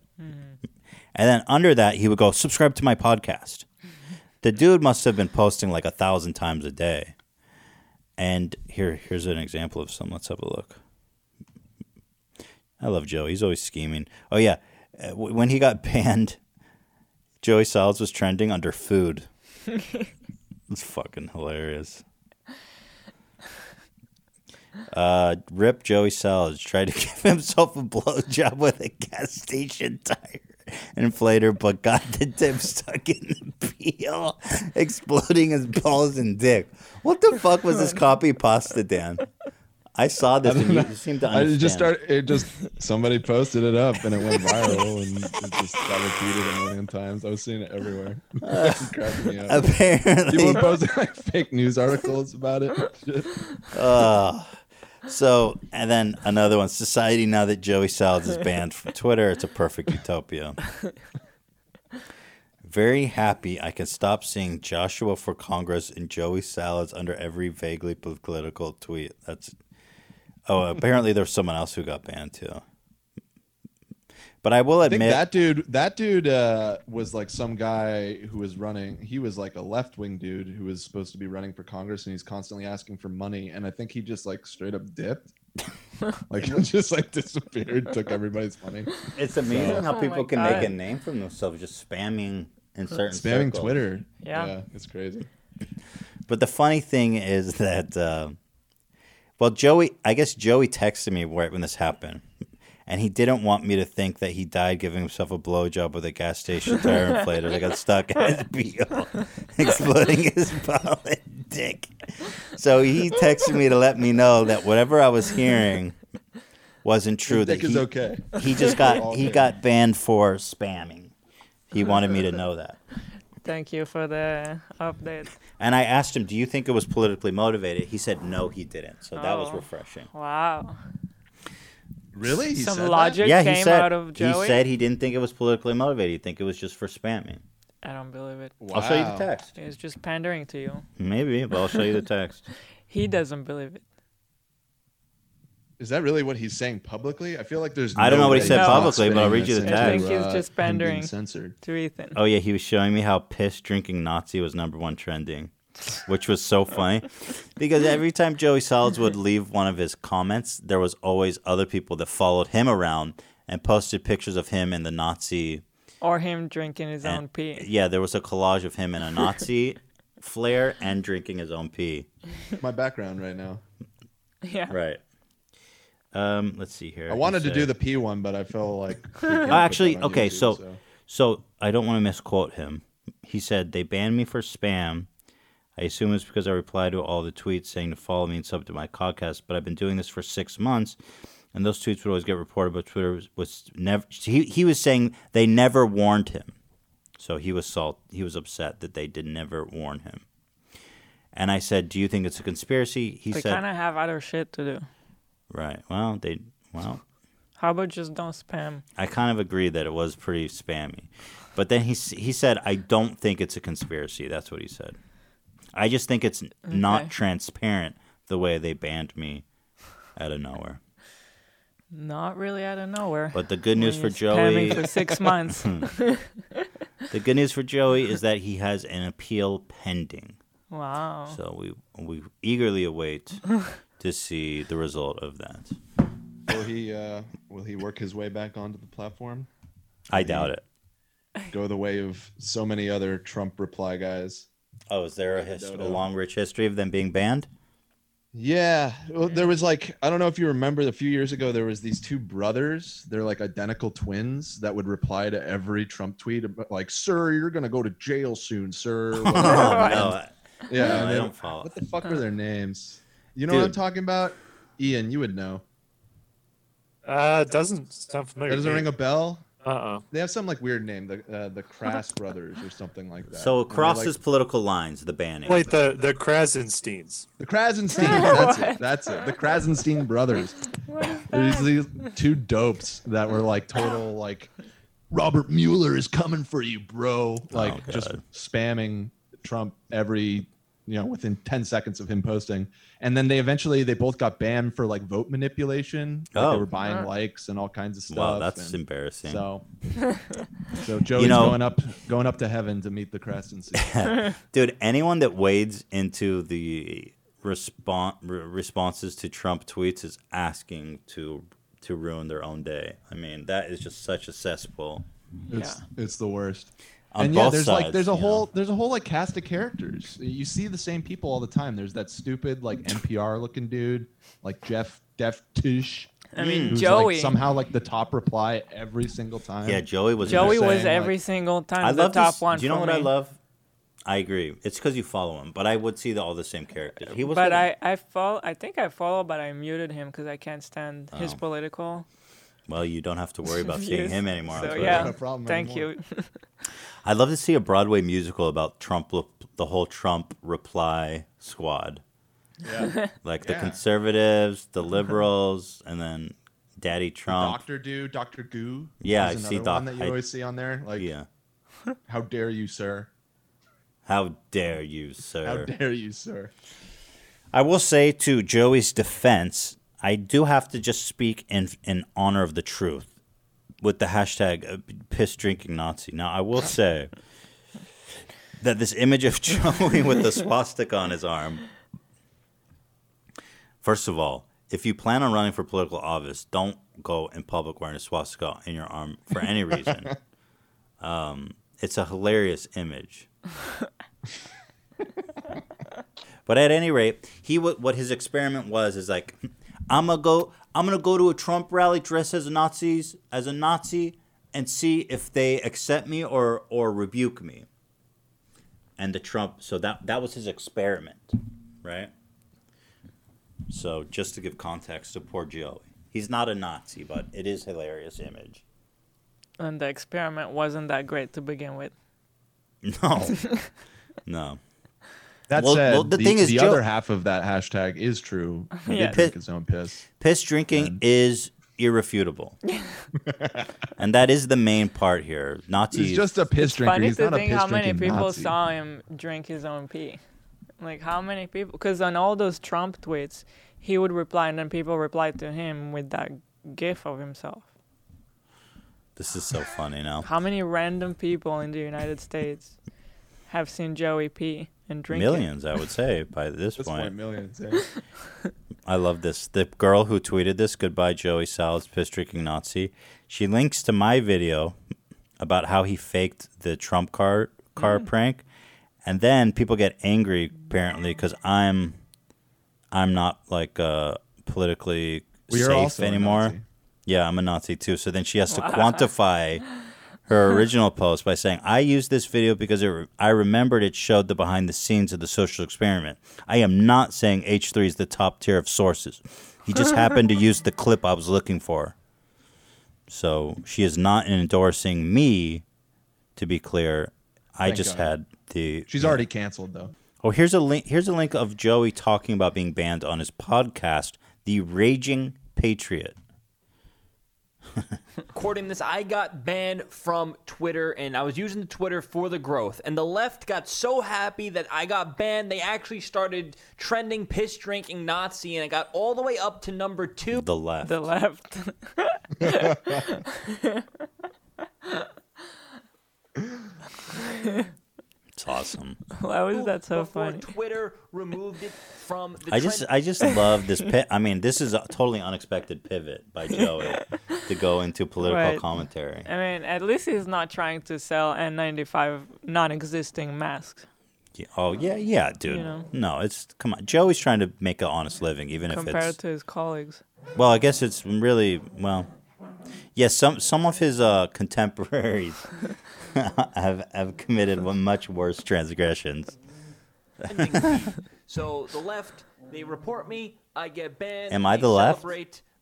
And then under that, he would go, subscribe to my podcast. The dude must have been posting like a thousand times a day. And here, here's an example of some. Let's have a look. I love Joe. He's always scheming. Oh, yeah. Uh, When he got banned, Joey Salads was trending under food. It's fucking hilarious. Uh, Rip Joey Salads tried to give himself a blowjob with a gas station tire inflator, but got the tip stuck in the peel, exploding his balls and dick. What the fuck was this copy pasta, Dan? I saw this and you seemed to I just started. It just somebody posted it up and it went viral and it just got repeated a million times. I was seeing it everywhere. It cracked me up. apparently- people were posting like fake news articles about it. Uh, so, and then another one Society, now that Joey Salads is banned from Twitter, it's a perfect utopia. Very happy I can stop seeing Joshua for Congress and Joey Salads under every vaguely political tweet. That's. Oh, apparently there's someone else who got banned too. But I will I think admit that dude that dude uh, was like some guy who was running he was like a left wing dude who was supposed to be running for Congress and he's constantly asking for money and I think he just like straight up dipped. like just like disappeared, took everybody's money. it's amazing So- how Oh people my can make a name for themselves just spamming in certain spamming circles. Twitter. Yeah. it's crazy. But the funny thing is that, uh, well, Joey, I guess Joey texted me right when this happened, and he didn't want me to think that he died giving himself a blowjob with a gas station tire inflator that got stuck in his peel, exploding his ball and dick. So he texted me to let me know that whatever I was hearing wasn't true. His that dick is he, okay. He just got he got banned for spamming. He wanted me to know that. Thank you for the update. And I asked him, "Do you think it was politically motivated?" He said, "No, he didn't." So that was Oh. refreshing. Wow. Really? He Some said that? logic yeah, he came said out of Joey. he said he didn't think it was politically motivated. He think it was just for spamming. I don't believe it. I'll show you the Wow. text. He's just pandering to you. Maybe, but I'll show you the text. He doesn't believe it. Is that really what he's saying publicly? I feel like there's. I don't no know what he said publicly, but I'll read you the the I think into, he's just him pandering censored. to Ethan. Oh yeah, he was showing me how piss drinking Nazi was number one trending, which was so funny because every time Joey Salads would leave one of his comments, there was always other people that followed him around and posted pictures of him in the Nazi Or him drinking his own pee. Yeah, there was a collage of him in a Nazi flare and drinking his own pee. My background right now. Yeah. Right. Um, let's see here. I wanted He to do the P one, but I felt like. we can't put actually, okay, YouTube, so, so I don't want to misquote him. He said they banned me for spam. I assume it's because I replied to all the tweets saying to follow me and sub to my podcast. But I've been doing this for six months, and those tweets would always get reported. But Twitter was, was never. He he was saying they never warned him, so he was salt. He was upset that they did never warn him. And I said, "Do you think it's a conspiracy?" He they said, kind of have other shit to do. "Right. Well, they well." How about just don't spam? I kind of agree that it was pretty spammy. But then he s- he said, "I don't think it's a conspiracy." That's what he said. I just think it's n not transparent the way they banned me out of nowhere. Not really out of nowhere. But the good news for you're spamming Joey for six months. the good news for Joey is that he has an appeal pending. Wow. So we we eagerly await to see the result of that. will he? Uh, will he work his way back onto the platform? I doubt it. Go the way of so many other Trump reply guys. Oh, is there a, his- a long, rich history of them being banned? Yeah, well, there was like I don't know if you remember a few years ago there was these two brothers. They're like identical twins that would reply to every Trump tweet like, "Sir, you're gonna go to jail soon, sir." Oh, no, yeah, no, I don't follow. What the fuck were their names? You know what I'm talking about? Ian, you would know. Uh, doesn't sound familiar. That doesn't ring a bell. Uh uh They have some like weird name, the uh, the Crass brothers or something like that. So And they're, across like- his political lines, the banning. Wait, the the Krassensteins. The Krassenstein. That's it. That's it. The Krassenstein brothers. There's these two dopes that were like total like Robert Mueller is coming for you, bro. Like Oh, just spamming Trump every you know within 10 seconds of him posting. And then they eventually they both got banned for like vote manipulation. Like Oh. they were buying Huh. likes and all kinds of stuff. Wow, that's and embarrassing. So so Joey's know- going up going up to heaven to meet the Krassenstein. Dude, anyone that wades into the respon re- responses to Trump tweets is asking to to ruin their own day. I mean, that is just such a cesspool. It's it's the worst. On and yeah, both there's like there's a you whole there's a whole like cast of characters. You see the same people all the time. There's that stupid like NPR looking dude, like Jeff Def Tish. I mean, who's, Joey. like, somehow like the top reply every single time. Yeah, Joey was. Joey was saying, every like- single time I the love top this- one. Do you know for what I love? I agree. It's because you follow him, but I would see the, all the same characters. He was. But good. I I follow. I think I follow, but I muted him because I can't stand his Oh. political. Well, you don't have to worry about seeing views. him anymore. So yeah, No problem thank anymore. you. I'd love to see a Broadway musical about Trump, the whole Trump reply squad. Yeah. Like the conservatives, the liberals, and then Daddy Trump. Doctor Do, Doctor Goo. Yeah, I see Doc- one that you I- always see on there. Like, yeah. how dare you, sir? How dare you, sir? How dare you, sir? I will say to Joey's defense, I do have to just speak in in honor of the truth. with the hashtag uh, piss drinking Nazi. Now, I will say that this image of Joey with the swastika on his arm. First of all, if you plan on running for political office, don't go in public wearing a swastika in your arm for any reason. um, it's a hilarious image. but at any rate, he w- what his experiment was is like, I'm gonna go, I'm gonna go to a Trump rally dressed as a Nazis as a Nazi and see if they accept me or or rebuke me. And the Trump, so that that was his experiment, right? So just to give context to poor Joey, he's not a Nazi, but it is hilarious image. And the experiment wasn't that great to begin with. No, no. That Well- said, well, the the, thing is, the Joe- other half of that hashtag is true. He Yeah. did drink his own piss. Piss drinking is irrefutable, and that is the main part here. Nazis. He's just a piss drinker. Funny He's to not a think piss how many people Nazi. saw him drink his own pee. Like how many people? Because on all those Trump tweets, he would reply, and then people replied to him with that gif of himself. This is so funny now. How many random people in the United States have seen Joey pee and drink it? Millions, I would say, by this, This point. point, millions. Yeah. I love this. The girl who tweeted this, goodbye Joey Salads, piss drinking Nazi. She links to my video about how he faked the Trump car car Mm. prank, and then people get angry apparently because I'm I'm not like uh, politically We are safe also a anymore. Yeah, I'm a Nazi too. So then she has to Wow. quantify her original post by saying, "I used this video because it re- I remembered it showed the behind the scenes of the social experiment. I am not saying H3 is the top tier of sources. He just happened to use the clip I was looking for." So she is not endorsing me. To be clear, I Thank just God. had the. She's already canceled though. Oh, here's a link. Here's a link of Joey talking about being banned on his podcast, The Raging Patriot. According to this, I got banned from Twitter and I was using the Twitter for the growth. And the left got so happy that I got banned, they actually started trending piss drinking Nazi and it got all the way up to number two. The left. The left. It's awesome. Why was that so before funny? Twitter removed it from the I just I just love this pit. I mean, this is a totally unexpected pivot by Joey to go into political Right. commentary. I mean, at least he's not trying to sell N95 non-existing masks Yeah, Oh yeah, yeah, dude. You know. No, it's come on. Joey's trying to make an honest living, even if it's compared to his colleagues. well. I guess it's really well. Yes, some some of his uh, contemporaries have have committed much worse transgressions. so the left, they report me, I get banned. Am I the left?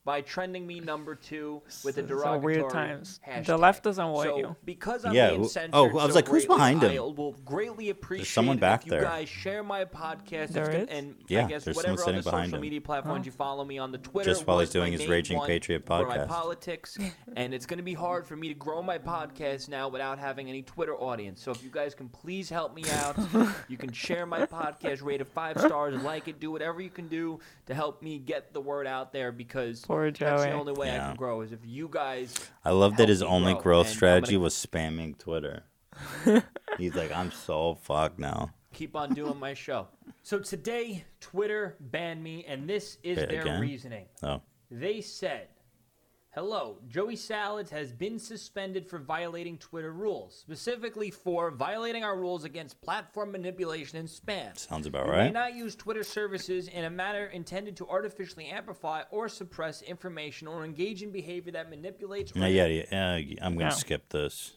Celebrate by trending me number two with a So derogatory weird times. hashtag. The left doesn't want so you. Because I'm Yeah, being censored oh, I was so like, who's behind him? I will greatly appreciate someone back if you there. guys share my podcast There It's- is? and Yeah, I guess there's whatever someone other sitting behind social him. media platforms you follow me on the Twitter. Just while he's doing his Raging one Patriot for my politics, and it's going to be hard for me to grow my podcast now without having any Twitter audience. So if you guys can please help me out, you can share my podcast, rate it five stars, like it, do whatever you can do to help me get the word out there because Poor that's the only way I can grow is if you guys. I love that his only grow. growth strategy gonna was spamming Twitter. He's like, I'm so fucked now. keep on doing my show. So today, Twitter banned me, and this is Wait, their again? reasoning. Oh, They said, Hello, Joey Salads has been suspended for violating Twitter rules, specifically for violating our rules against platform manipulation and spam. sounds about right. You may not use Twitter services in a manner intended to artificially amplify or suppress information or engage in behavior that manipulates. or Yeah, yeah, yeah. yeah, I'm gonna Yeah. skip this.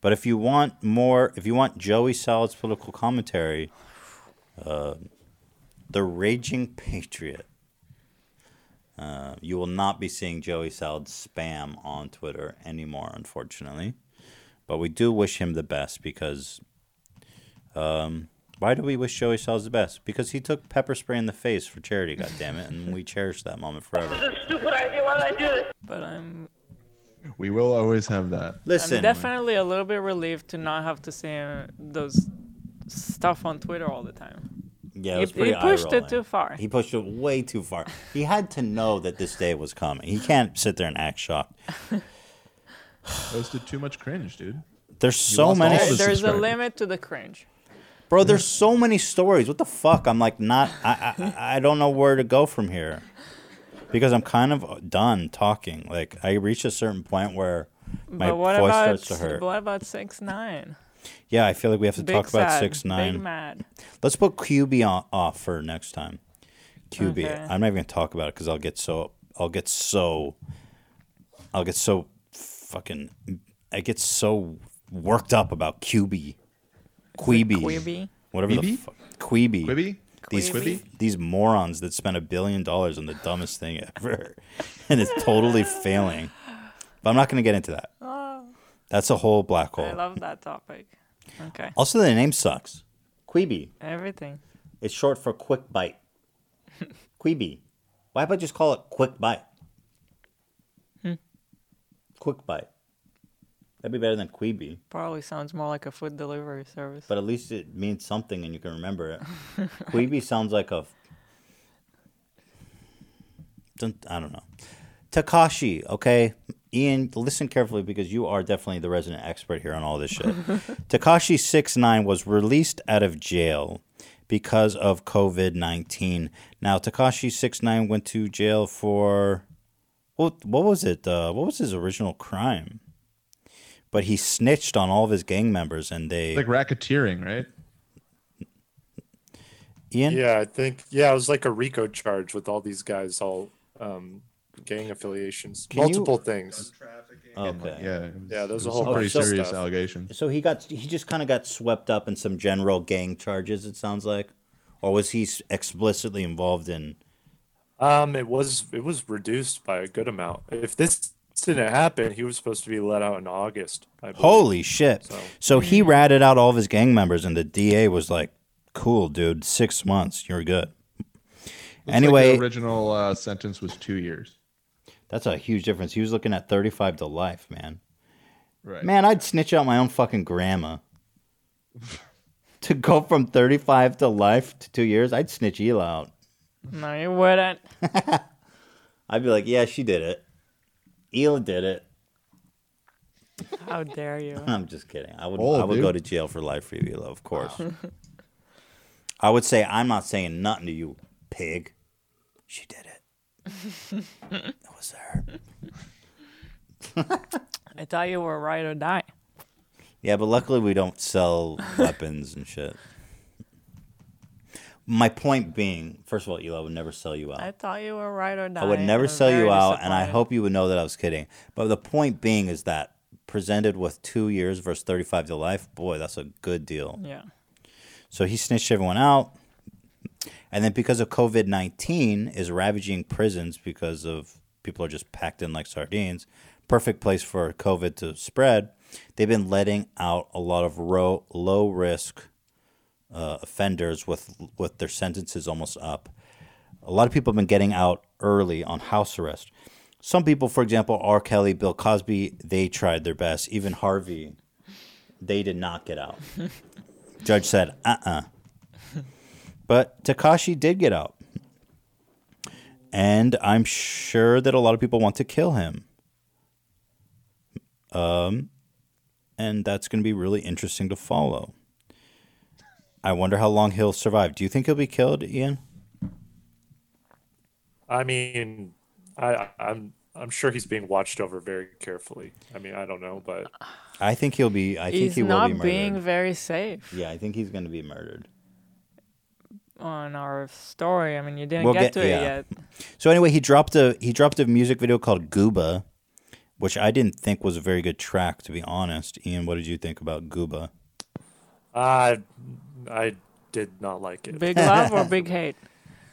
But if you want more, if you want Joey Salad's political commentary, uh, the Raging Patriot, uh, you will not be seeing Joey Salad spam on Twitter anymore, unfortunately. But we do wish him the best because. Um, why do we wish Joey Salad the best? Because he took pepper spray in the face for charity, God damn it, and we cherish that moment forever. This is a stupid idea. Why did I do this? But I'm We will always have that. Listen, I'm definitely a little bit relieved to not have to see uh, those stuff on Twitter all the time. Yeah, it He- pretty he pushed it too far. He pushed it way too far. He had to know that this day was coming. He can't sit there and act shocked. Posted too much cringe, dude. There's You so many. the There's a limit to the cringe. Bro, there's so many stories. What the fuck? I'm like not. I I, I don't know where to go from here, because I'm kind of done talking. Like I reached a certain point where my but what voice about starts to hurt. what about six nine? Yeah, I feel like we have to Big talk about sad, six nine. Big mad. Let's put QB on, off for next time. QB. Okay. I'm not even gonna talk about it because I'll get so I'll get so I'll get so fucking I get so worked up about QB. Queeby. Queeby? Whatever the Queeby? fuck. Queeby. Quibi? These Quibi? these morons that spent a billion dollars on the dumbest thing ever, and it's totally failing. But I'm not gonna get into that. Oh. That's a whole black hole. I love that topic. Okay. Also, the name sucks. Queeby. Everything. It's short for quick bite. Queeby. Why don't about just call it quick bite? Hmm. Quick bite. That'd be better than Queeby, Probably sounds more like a food delivery service. but at least it means something and you can remember it. Queeby sounds like a. Don't- I don't know. Tekashi, okay? Ian, listen carefully because you are definitely the resident expert here on all this shit. Tekashi six nine was released out of jail because of COVID nineteen. Now Tekashi six nine went to jail for what? What was it? Uh, what was his original crime? But he snitched on all of his gang members, and they Like racketeering, right? Ian. Yeah, I think yeah, it was like a RICO charge with all these guys, all um, gang affiliations, Can you- multiple things. Okay. Yeah. was- Yeah, there's it a whole pretty bunch of serious stuff. allegations. So he got he just kind of got swept up in some general gang charges. It sounds like, or was he explicitly involved in? Um, it was it was reduced by a good amount. If this didn't happen, he was supposed to be let out in August. I. Holy shit! So- So he ratted out all of his gang members, and the DA was like, "Cool, dude, six months, you're good." Looks anyway, like the original uh, sentence was two years. That's a huge difference. He was looking at thirty-five to life, man. Right. Man, I'd snitch out my own fucking grandma. to go from thirty-five to life to two years, I'd snitch Ela out. No, you wouldn't. I'd be like, "Yeah, she did it. Ela did it." How dare you? I'm just kidding. I would Oh, I would go to jail for life for you, Ela, of course. I would say I'm not saying nothing to you, pig. She did it. It was her. I thought you were right or die. Yeah, but luckily we don't sell weapons and shit. My point being, first of all, Ela, I would never sell you out. I thought you were right or die. I would never I'm sell you out, and I hope you would know that I was kidding. But the point being is that presented with two years versus 35 to life, boy, that's a good deal. Yeah. So he snitched everyone out. And then because of COVID 19 is ravaging prisons because of people are just packed in like sardines, perfect place for COVID to spread. They've been letting out a lot of ro- low risk uh, offenders with with their sentences almost up. A lot of people have been getting out early on house arrest. Some people, for example, R. Kelly, Bill Cosby, they tried their best. Even Harvey, they did not get out. Judge said, uh uh But Tekashi did get out. And I'm sure that a lot of people want to kill him. Um, and that's going to be really interesting to follow. I wonder how long he'll survive. Do you think he'll be killed, Ian? I mean, I I'm I'm sure he's being watched over very carefully. I mean, I don't know, but I think he'll be. I think he will be murdered. being very safe Yeah, I think he's going to be murdered. On our story. I mean, you didn't We'll get, get- to yeah. it yet. So anyway, he dropped a he dropped a music video called Gooba, which I didn't think was a very good track to be honest. Ian, what did you think about Gooba? I I did not like it. Big love or big hate?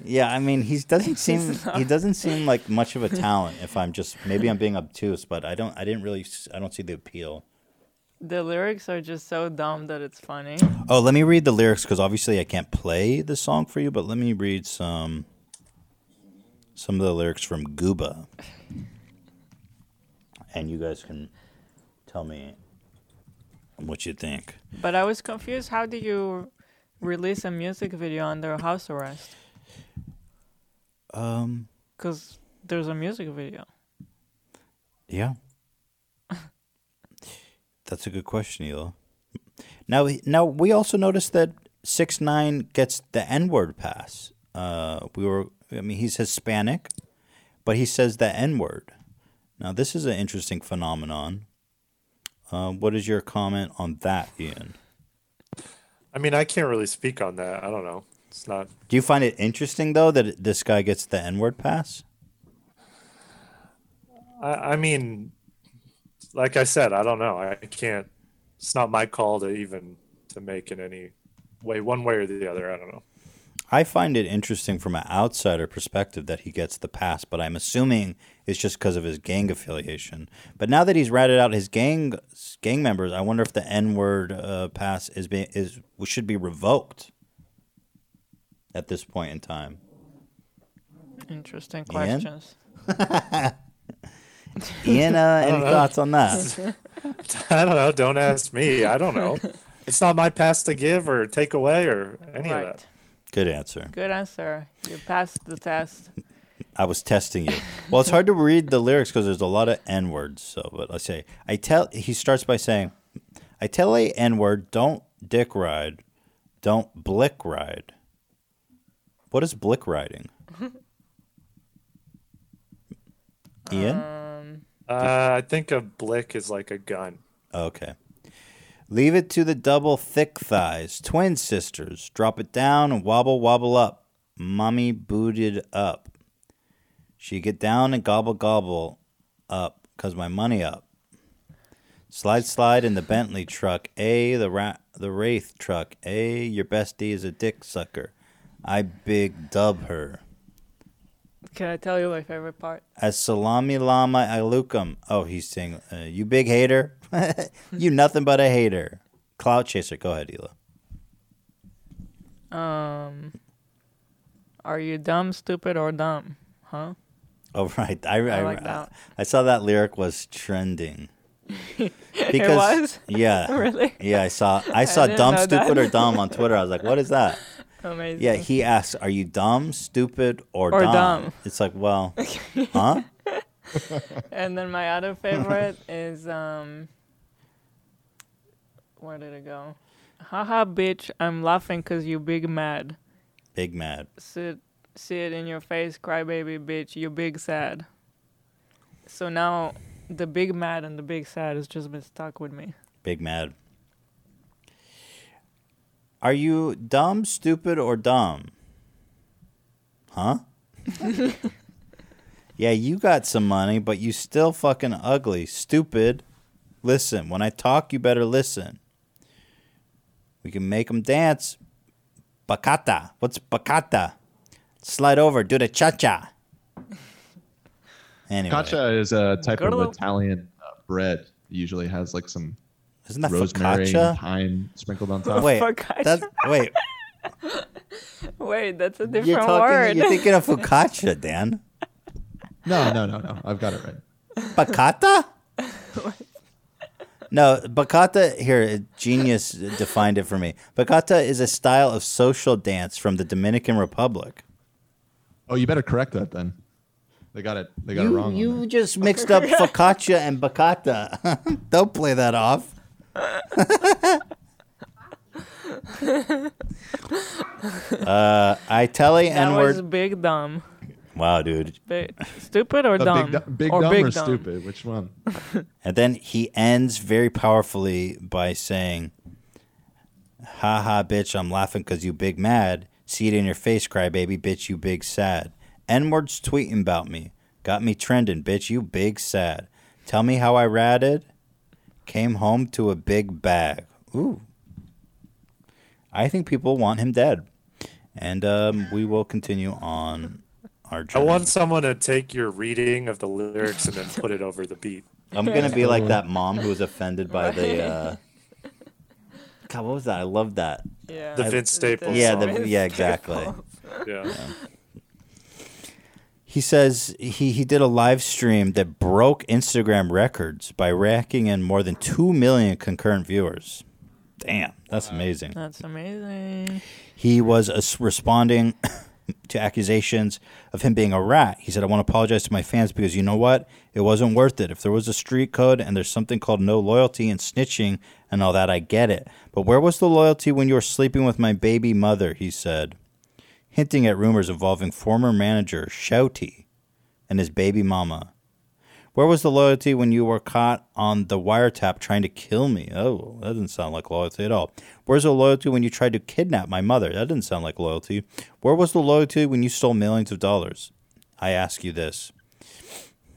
Yeah, I mean, he doesn't seem he doesn't seem like much of a talent. If I'm just maybe I'm being obtuse, but I don't I didn't really I don't see the appeal. The lyrics are just so dumb that it's funny. Oh, let me read the lyrics because obviously I can't play the song for you, but let me read some some of the lyrics from Gooba, and you guys can tell me what you think. But I was confused. How do you release a music video under house arrest? Um, Because there's a music video. yeah. That's a good question, Ela. Now, now we also noticed that six nine gets the N word pass. Uh, we were, I mean, he's Hispanic, but he says the N word. Now, this is an interesting phenomenon. Uh, what is your comment on that, Ian? I mean, I can't really speak on that. I don't know. It's not. Do you find it interesting though that this guy gets the N word pass? I, I mean, like I said, I don't know. I can't. It's not my call to even to make in any way, one way or the other. I don't know. I find it interesting from an outsider perspective that he gets the pass, but I'm assuming it's just because of his gang affiliation. But now that he's ratted out his gang gang members, I wonder if the N word uh, pass is being is should be revoked at this point in time. Interesting questions. Ian, uh, any know. thoughts on that? I don't know. Don't ask me. I don't know. It's not my pass to give or take away or any of that. Good answer. Good answer. You passed the test. I was testing you. Well, it's hard to read the lyrics because there's a lot of N words. So, but let's say I tell. He starts by saying, "I tell a N word, don't dick ride, don't blick ride." What is blick riding? Ian. Uh, Uh, I think a blick is like a gun. Okay. Leave it to the double thick thighs, twin sisters. Drop it down and wobble wobble up. Mommy booted up. She get down and gobble gobble up, cause my money up. Slide slide in the Bentley truck. A the ra- the Wraith truck. A your bestie is a dick sucker. I big dub her. Can I tell you my favorite part? As salami lama alukum. Oh, he's saying, uh, "You big hater, you nothing but a hater." Cloud chaser. Go ahead, Ela. Um, are you dumb, stupid, or dumb? Huh? Oh right, I I, I like that. I saw that lyric was trending. It was? Yeah. Really? Yeah, I saw. I I saw dumb, stupid, or dumb on Twitter. I was like, "What is that?" Amazing. Yeah, he asks, "Are you dumb, stupid, or, Or dumb?" dumb. It's like, well, huh? and then my other favorite is um. Where did it go? Haha, bitch! I'm laughing because you big mad. Big mad. Sit, see it in your face, crybaby bitch. You big sad. So now, the big mad and the big sad has just been stuck with me. Big mad. Are you dumb, stupid, or dumb? Huh? yeah, you got some money, but you still fucking ugly. Stupid. Listen, when I talk, you better listen. We can make them dance. Bachata. What's bachata? Slide over, do the cha cha. Anyway. Focaccia is a type Go to of Italian uh, bread. It usually has like some Isn't that rosemary focaccia? and thyme sprinkled on top. Wait, Focaccia? that's wait. Wait, that's a You're different talking. word. You're thinking of focaccia, Dan. No, no, no, no. I've got it right. Bachata? No, bachata here. Genius defined it for me. Bachata is a style of social dance from the Dominican Republic. Oh, you better correct that then. They got it. They got you it wrong. on you just mixed up focaccia and bachata. Don't play that off. Uh, I tell a that N was word. big dumb. Wow, dude. Big, stupid or The dumb? Big, du- big or dumb big or dumb? stupid? Which one? And then he ends very powerfully by saying, Ha ha, bitch, I'm laughing because you big mad. See it in your face, crybaby, bitch, you big sad. N words tweeting about me. Got me trending, bitch, you big sad. Tell me how I ratted. Came home to a big bag. Ooh. I think people want him dead. And um, we will continue on our journey. I want someone to take your reading of the lyrics and then put it over the beat. I'm gonna be like that mom who was offended by the. Uh... God, what was that? I love that. Yeah. The I- Vince Staples Yeah, song. the, yeah, exactly. Yeah. He says he, he did a live stream that broke Instagram records by racking in more than two million concurrent viewers. Damn, that's amazing. That's amazing. He was uh, responding to accusations of him being a rat. He said, I want to apologize to my fans because you know what? It wasn't worth it. If there was a street code and there's something called no loyalty and snitching and all that, I get it. But where was the loyalty when you were sleeping with my baby mother? He said, hinting at rumors involving former manager Shotti and his baby mama. Where was the loyalty when you were caught on the wiretap trying to kill me? Oh, that doesn't sound like loyalty at all. Where's the loyalty when you tried to kidnap my mother? That didn't sound like loyalty. Where was the loyalty when you stole millions of dollars? I ask you this.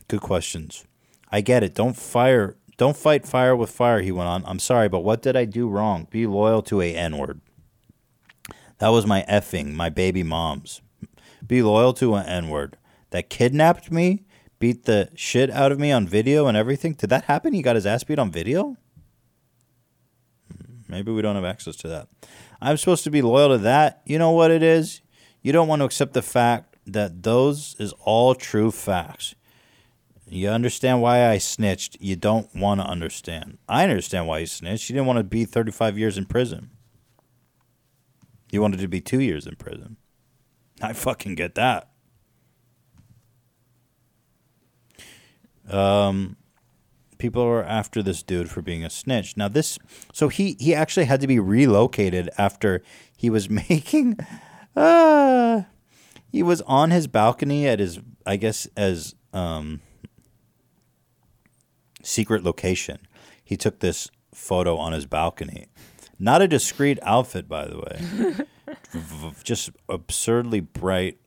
Good questions. I get it. Don't fire don't fight fire with fire, he went on. I'm sorry, but what did I do wrong? Be loyal to a N-word. That was my effing, my baby mom's. Be loyal to an N-word. That kidnapped me, beat the shit out of me on video and everything. Did that happen? He got his ass beat on video? Maybe we don't have access to that. I'm supposed to be loyal to that. You know what it is? You don't want to accept the fact that those is all true facts. You understand why I snitched. You don't want to understand. I understand why you snitched. You didn't want to be 35 years in prison. You wanted to be two years in prison. I fucking get that. Um, people are after this dude for being a snitch. Now this, so he he actually had to be relocated after he was making, uh, he was on his balcony at his, I guess as um, secret location. He took this photo on his balcony. Not a discreet outfit, by the way. V- Just absurdly bright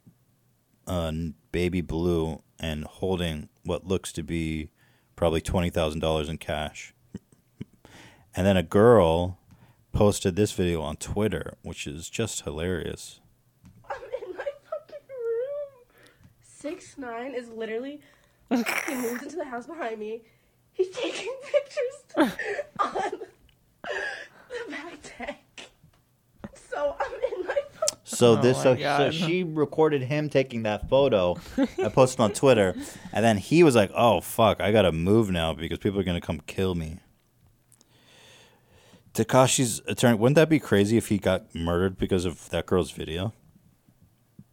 uh, baby blue and holding what looks to be probably $20,000 in cash. And then a girl posted this video on Twitter, which is just hilarious. I'm in my fucking room. Six nine is literally. he moves into the house behind me. He's taking pictures on the back deck. So I'm in my. So Oh this, my so, so God. she recorded him taking that photo. I posted on Twitter, and then he was like, "Oh fuck, I gotta move now because people are gonna come kill me." Tekashi's attorney. Wouldn't that be crazy if he got murdered because of that girl's video?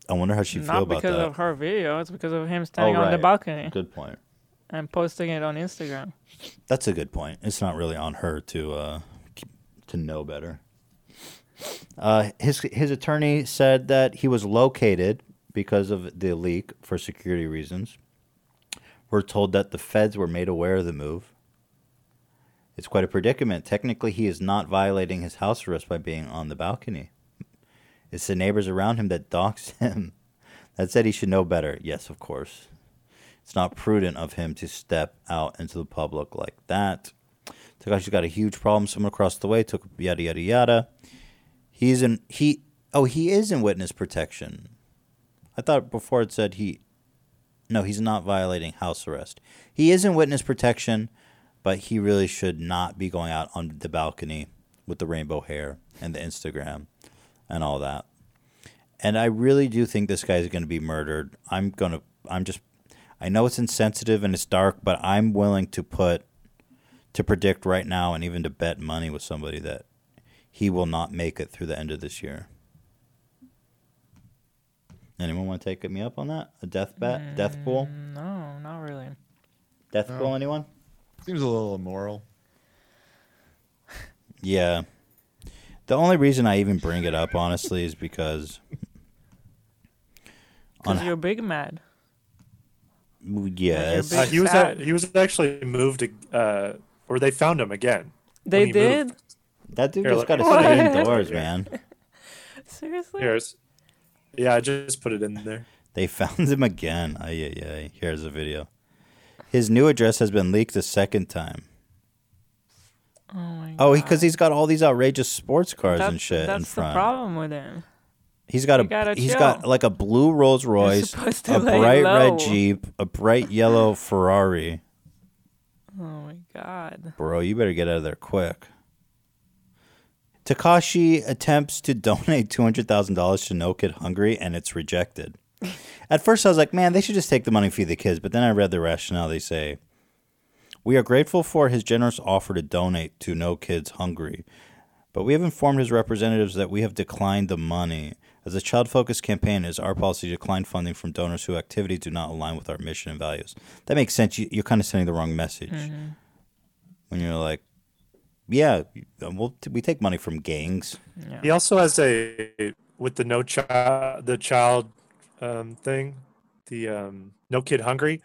I wonder how she feel Not about because that. of her video. It's because of him standing Oh, on the right. balcony Good point. and posting it on Instagram. That's a good point. It's not really on her to uh, keep- to know better. Uh, his his attorney said that he was located because of the leak for security reasons. We're told that the feds were made aware of the move. It's quite a predicament. Technically, he is not violating his house arrest by being on the balcony. It's the neighbors around him that dox him. That said, he should know better. Yes, of course. It's not prudent of him to step out into the public like that. Tekashi's got a huge problem. Someone across the way took yada yada yada. He's in he oh he is in witness protection. I thought before it said he no, he's not violating house arrest. He is in witness protection, but he really should not be going out on the balcony with the rainbow hair and the Instagram and all that. And I really do think this guy's going to be murdered. I'm going to I'm just I know it's insensitive and it's dark, but I'm willing to put to predict right now and even to bet money with somebody that he will not make it through the end of this year. Anyone want to take me up on that? A death bet? Death pool? No, not really. Death No. pool? Anyone? Seems a little immoral. Yeah. The only reason I even bring it up, honestly, is because Because you're big mad. yes, Uh, he was at, he was actually moved, uh, or they found him again. They did? moved. that dude Here, just got me- to stay indoors, man. Seriously? Here's, yeah, I just put it in there. They found him again. Ay, ay, ay. Here's a video. His new address has been leaked a second time. Oh my oh, God. Oh, because he's got all these outrageous sports cars That's, and shit in front. that's in the problem with him. He's got a gotta he's chill. got like a blue Rolls Royce, a bright low. red Jeep, a bright yellow Ferrari. Oh my god. Bro, you better get out of there quick. Tekashi attempts to donate two hundred thousand dollars to No Kid Hungry, and it's rejected. At first, I was like, "Man, they should just take the money and feed the kids." But then I read the rationale. They say, "We are grateful for his generous offer to donate to No Kids Hungry, but we have informed his representatives that we have declined the money As a child focused campaign, it is our policy to decline funding from donors whose activities do not align with our mission and values. That makes sense. You, you're kind of sending the wrong message Mhm. when you're like, yeah, we'll, we take money from gangs. He also has a with the no child the child um, thing, the um, no kid hungry.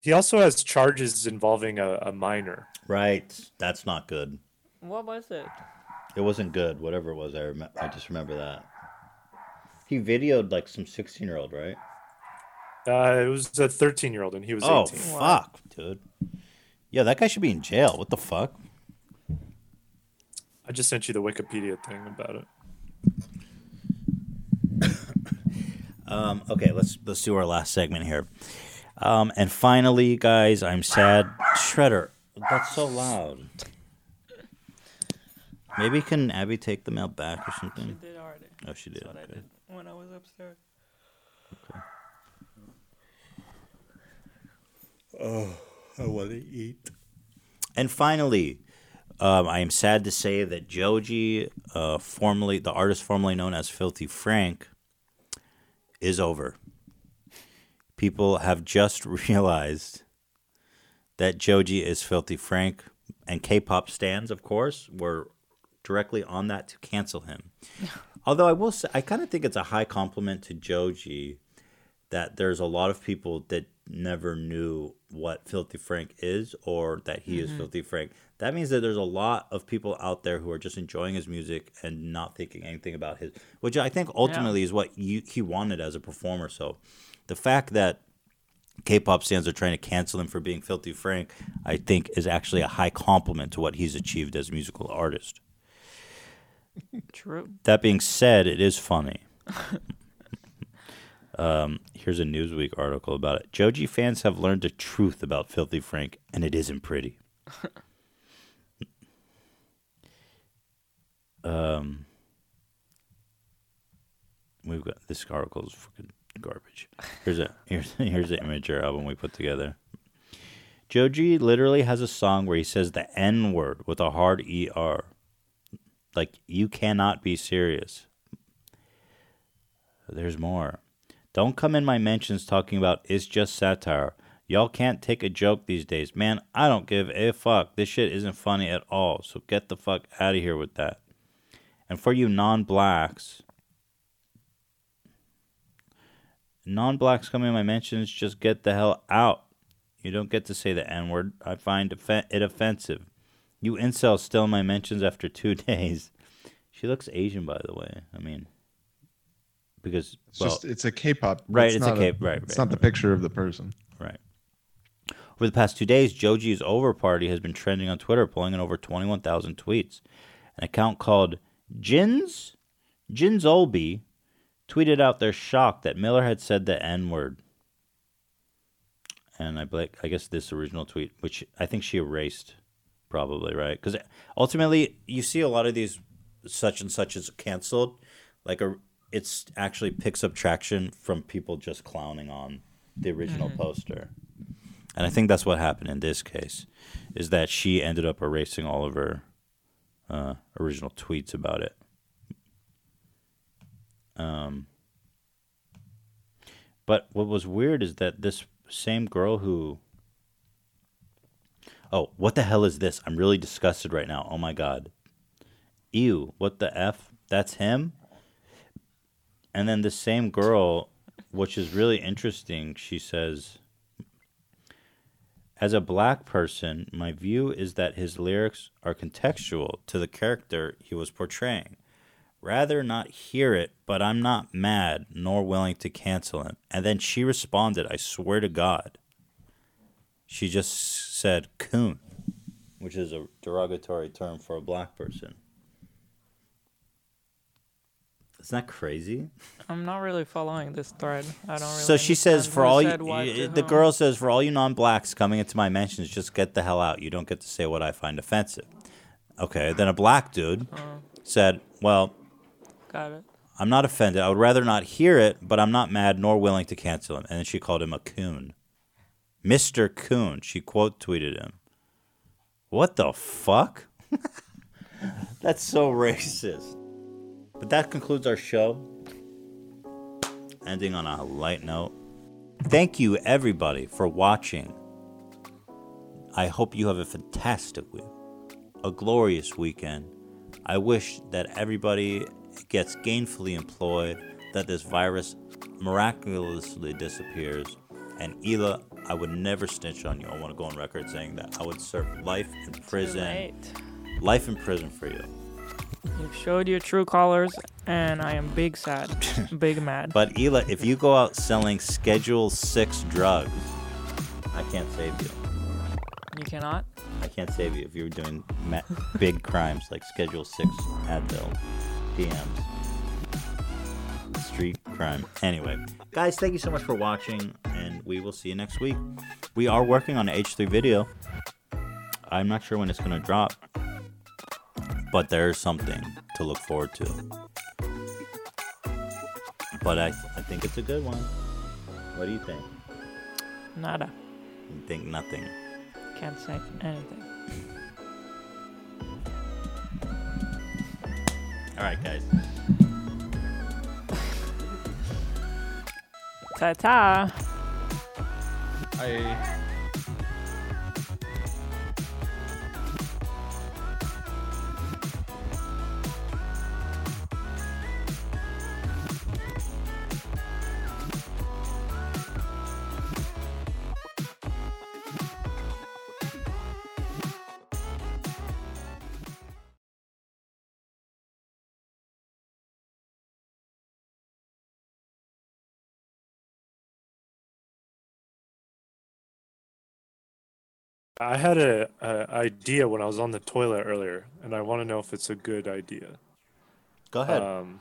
He also has charges involving a, a minor. Right. That's not good. What was it? It wasn't good. Whatever it was, I rem- I just remember that. He videoed like some 16 year old, right? Uh, it was a 13 year old and he was oh 18. fuck, dude. Yeah, that guy should be in jail. What the fuck? I just sent you the Wikipedia thing about it. Um, okay, let's let's do our last segment here. Um, and finally, guys, I'm sad. Shredder, that's so loud. Maybe can Abby take them out back or something? She did already. Oh, she did. That's what I did when I was upstairs. Oh, I want to eat. And finally, um, I am sad to say that Joji, uh, formerly the artist formerly known as Filthy Frank, is over. People have just realized that Joji is Filthy Frank, and K-pop stands, of course, were directly on that to cancel him. Although I will say, I kind of think it's a high compliment to Joji that there's a lot of people that never knew what Filthy Frank is or that he is Mhm. Filthy Frank. That means that there's a lot of people out there who are just enjoying his music and not thinking anything about his, which I think ultimately is what you, he wanted as a performer. So the fact that K-pop stands are trying to cancel him for being Filthy Frank, I think is actually a high compliment to what he's achieved as a musical artist. True. That being said, it is funny. um, here's a Newsweek article about it. Joji fans have learned the truth about Filthy Frank, and it isn't pretty. um, we've got this article is fucking garbage. Here's a here's here's the Imgur album we put together. Joji literally has a song where he says the N word with a hard ER. Like, you cannot be serious. There's more. Don't come in my mentions talking about it's just satire. Y'all can't take a joke these days. Man, I don't give a fuck. This shit isn't funny at all. So get the fuck out of here with that. And for you non blacks, non blacks coming in my mentions, just get the hell out. You don't get to say the N word. I find it offensive. You incels still my mentions after two days. She looks Asian, by the way. I mean, because It's well, just it's a K-pop. right? It's It's, a not a- K. Right, it's right, not the picture of the person. Right. Over the past two days, Joji's Over Party has been trending on Twitter, pulling in over 21,000 tweets. An account called Jins Jins Olby tweeted out their shock that Miller had said the N word. And I I guess this original tweet, which I think she erased, probably right, because ultimately you see a lot of these such and such is canceled, like a it's actually picks up traction from people just clowning on the original Mhm. poster. And I think that's what happened in this case, is that she ended up erasing all of her uh, original tweets about it. Um, but what was weird is that this same girl who. Oh, what the hell is this? I'm really disgusted right now. Oh my god. Ew, what the F? That's him? And then the same girl, which is really interesting, she says, As a black person, my view is that his lyrics are contextual to the character he was portraying. Rather not hear it, but I'm not mad nor willing to cancel him. And then she responded, I swear to God. She just said coon, which is a derogatory term for a black person. Isn't that crazy? I'm not really following this thread. I don't really. so she says, for all you, the whom. girl says, for all you non-blacks coming into my mentions, just get the hell out. You don't get to say what I find offensive. Okay, then a black dude Oh. said, well, Got it. I'm not offended. I would rather not hear it, but I'm not mad nor willing to cancel him. And then she called him a coon. Mr. Coon. She quote tweeted him. What the fuck? That's so racist. But that concludes our show. Ending on a light note. Thank you, everybody, for watching. I hope you have a fantastic week, a glorious weekend. I wish that everybody gets gainfully employed, that this virus miraculously disappears. And Hila, I would never snitch on you. I want to go on record saying that. I would serve life in prison. Life in prison for you. You've showed your true colors, and I am big sad, big mad. But Hila, if you go out selling Schedule Six drugs, I can't save you. You cannot. I can't save you if you're doing ma- big crimes like Schedule Six Advil, DMs, street crime. Anyway, guys, thank you so much for watching, and we will see you next week. We are working on an H3 video. I'm not sure when it's gonna drop, but there's something to look forward to. But I, I think it's a good one. What do you think? Nada. You think nothing? Can't say anything. All right, guys. Ta ta. I. I had a, a idea when I was on the toilet earlier, and I want to know if it's a good idea. Go ahead. Um,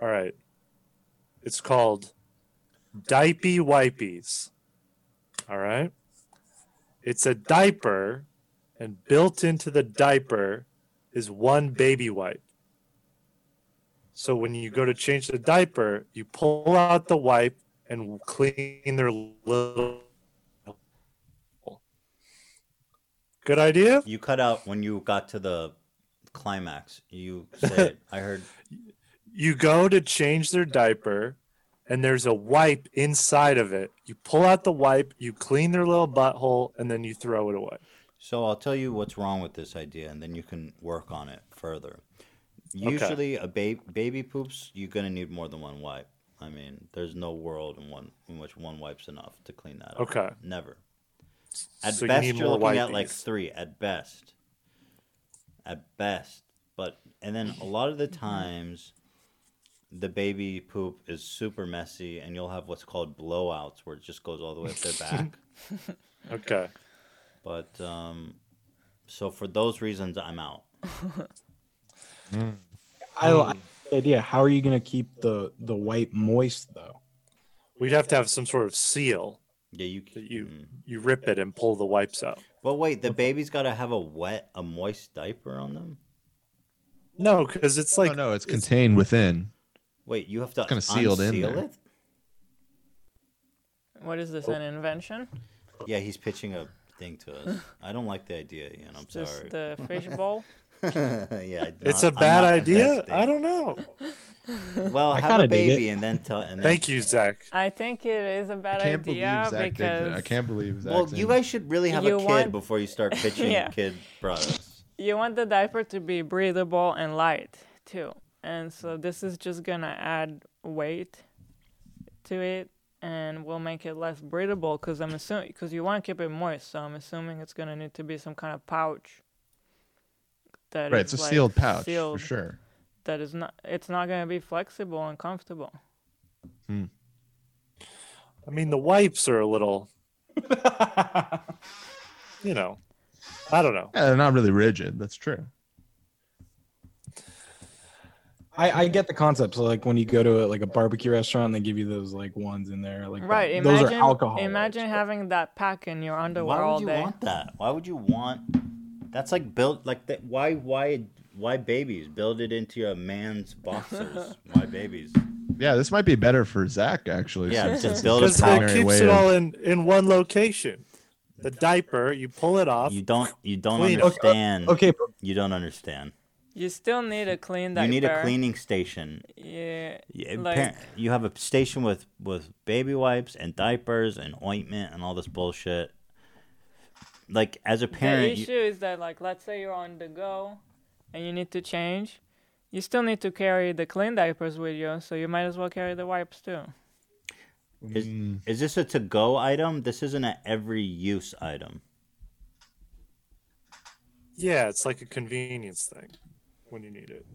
all right. It's called Diaper Wipies. All right. It's a diaper, and built into the diaper is one baby wipe. So when you go to change the diaper, you pull out the wipe and clean their little. Good idea? You cut out when you got to the climax. You said, I heard. You go to change their diaper, and there's a wipe inside of it. You pull out the wipe, you clean their little butthole, and then you throw it away. So I'll tell you what's wrong with this idea, and then you can work on it further. Usually, a ba- baby poops, you're gonna need more than one wipe. I mean, there's no world in one in which one wipe's enough to clean that. up. Okay. Never. At So best, need you're looking at like three. At best. At best, but and then a lot of the times, the baby poop is super messy, and you'll have what's called blowouts, where it just goes all the way up their back. Okay. But um, so for those reasons, I'm out. I like the idea. How are you gonna keep the the wipe moist though? We'd have to have some sort of seal. Yeah, you that you mm. you rip it and pull the wipes out. But wait, the baby's got to have a wet, a moist diaper on them. No, because it's like no, it's contained within. Wait, you have to kinda sealed in unseal there. it? What is this? Oh. An invention? Yeah, he's pitching a thing to us. I don't like the idea, Ian. I'm Is this sorry. the fish bowl? yeah, It's not- a I'm bad idea. I don't know. Well, I have a baby and then tell. And then, Thank you, Zach. I think it is a bad I can't believe idea Zach did because that. I can't believe Zach. Well, you guys should really have a kid want- before you start pitching Yeah. kid products. you want the diaper to be breathable and light too. And so this is just gonna add weight to it and will make it less breathable because I'm assuming because you want to keep it moist. So I'm assuming it's gonna need to be some kind of pouch. That right, is, it's a like, sealed pouch sealed, for sure. That is not. It's not gonna be flexible and comfortable. Hmm. I mean, the wipes are a little. you know, I don't know. Yeah, they're not really rigid. That's true. I, I get the concept. So like when you go to a, like a barbecue restaurant, they give you those like ones in there. Like Right. those Imagine. are alcohol. imagine having that pack in your underwear all day. Why all would you day. want that? Why would you want? That's like built like that. Why? Why? Why babies? Build it into a man's boxers. why babies? Yeah, this might be better for Zach actually. Yeah, since just it's his build a Because it keeps way it of- all in in one location. The diaper, you pull it off. You don't. You don't Clean uh, understand. okay, You don't understand. You still need a clean diaper. You need a cleaning station. Yeah. Yeah, like, you have a station with with baby wipes and diapers and ointment and all this bullshit. Like as a parent. the issue you, is that like let's say you're on the go and you need to change, you still need to carry the clean diapers with you, so you might as well carry the wipes too. is, mm. is this a to go item? This isn't an every use item. Yeah, it's like a convenience thing when you need it.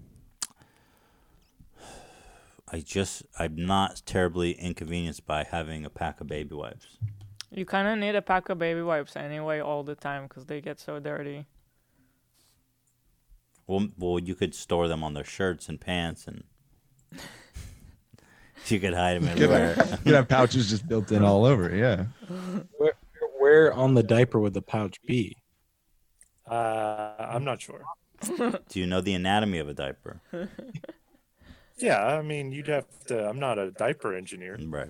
I just I'm not terribly inconvenienced by having a pack of baby wipes. You kind of need a pack of baby wipes anyway all the time because they get so dirty. Well, well, you could store them on their shirts and pants, and you could hide them You could everywhere. you could have pouches just built in all over. Yeah. Where, where on the diaper would the pouch be? Uh, I'm not sure. Do you know the anatomy of a diaper? Yeah, I mean, you'd have to. I'm not a diaper engineer. Right.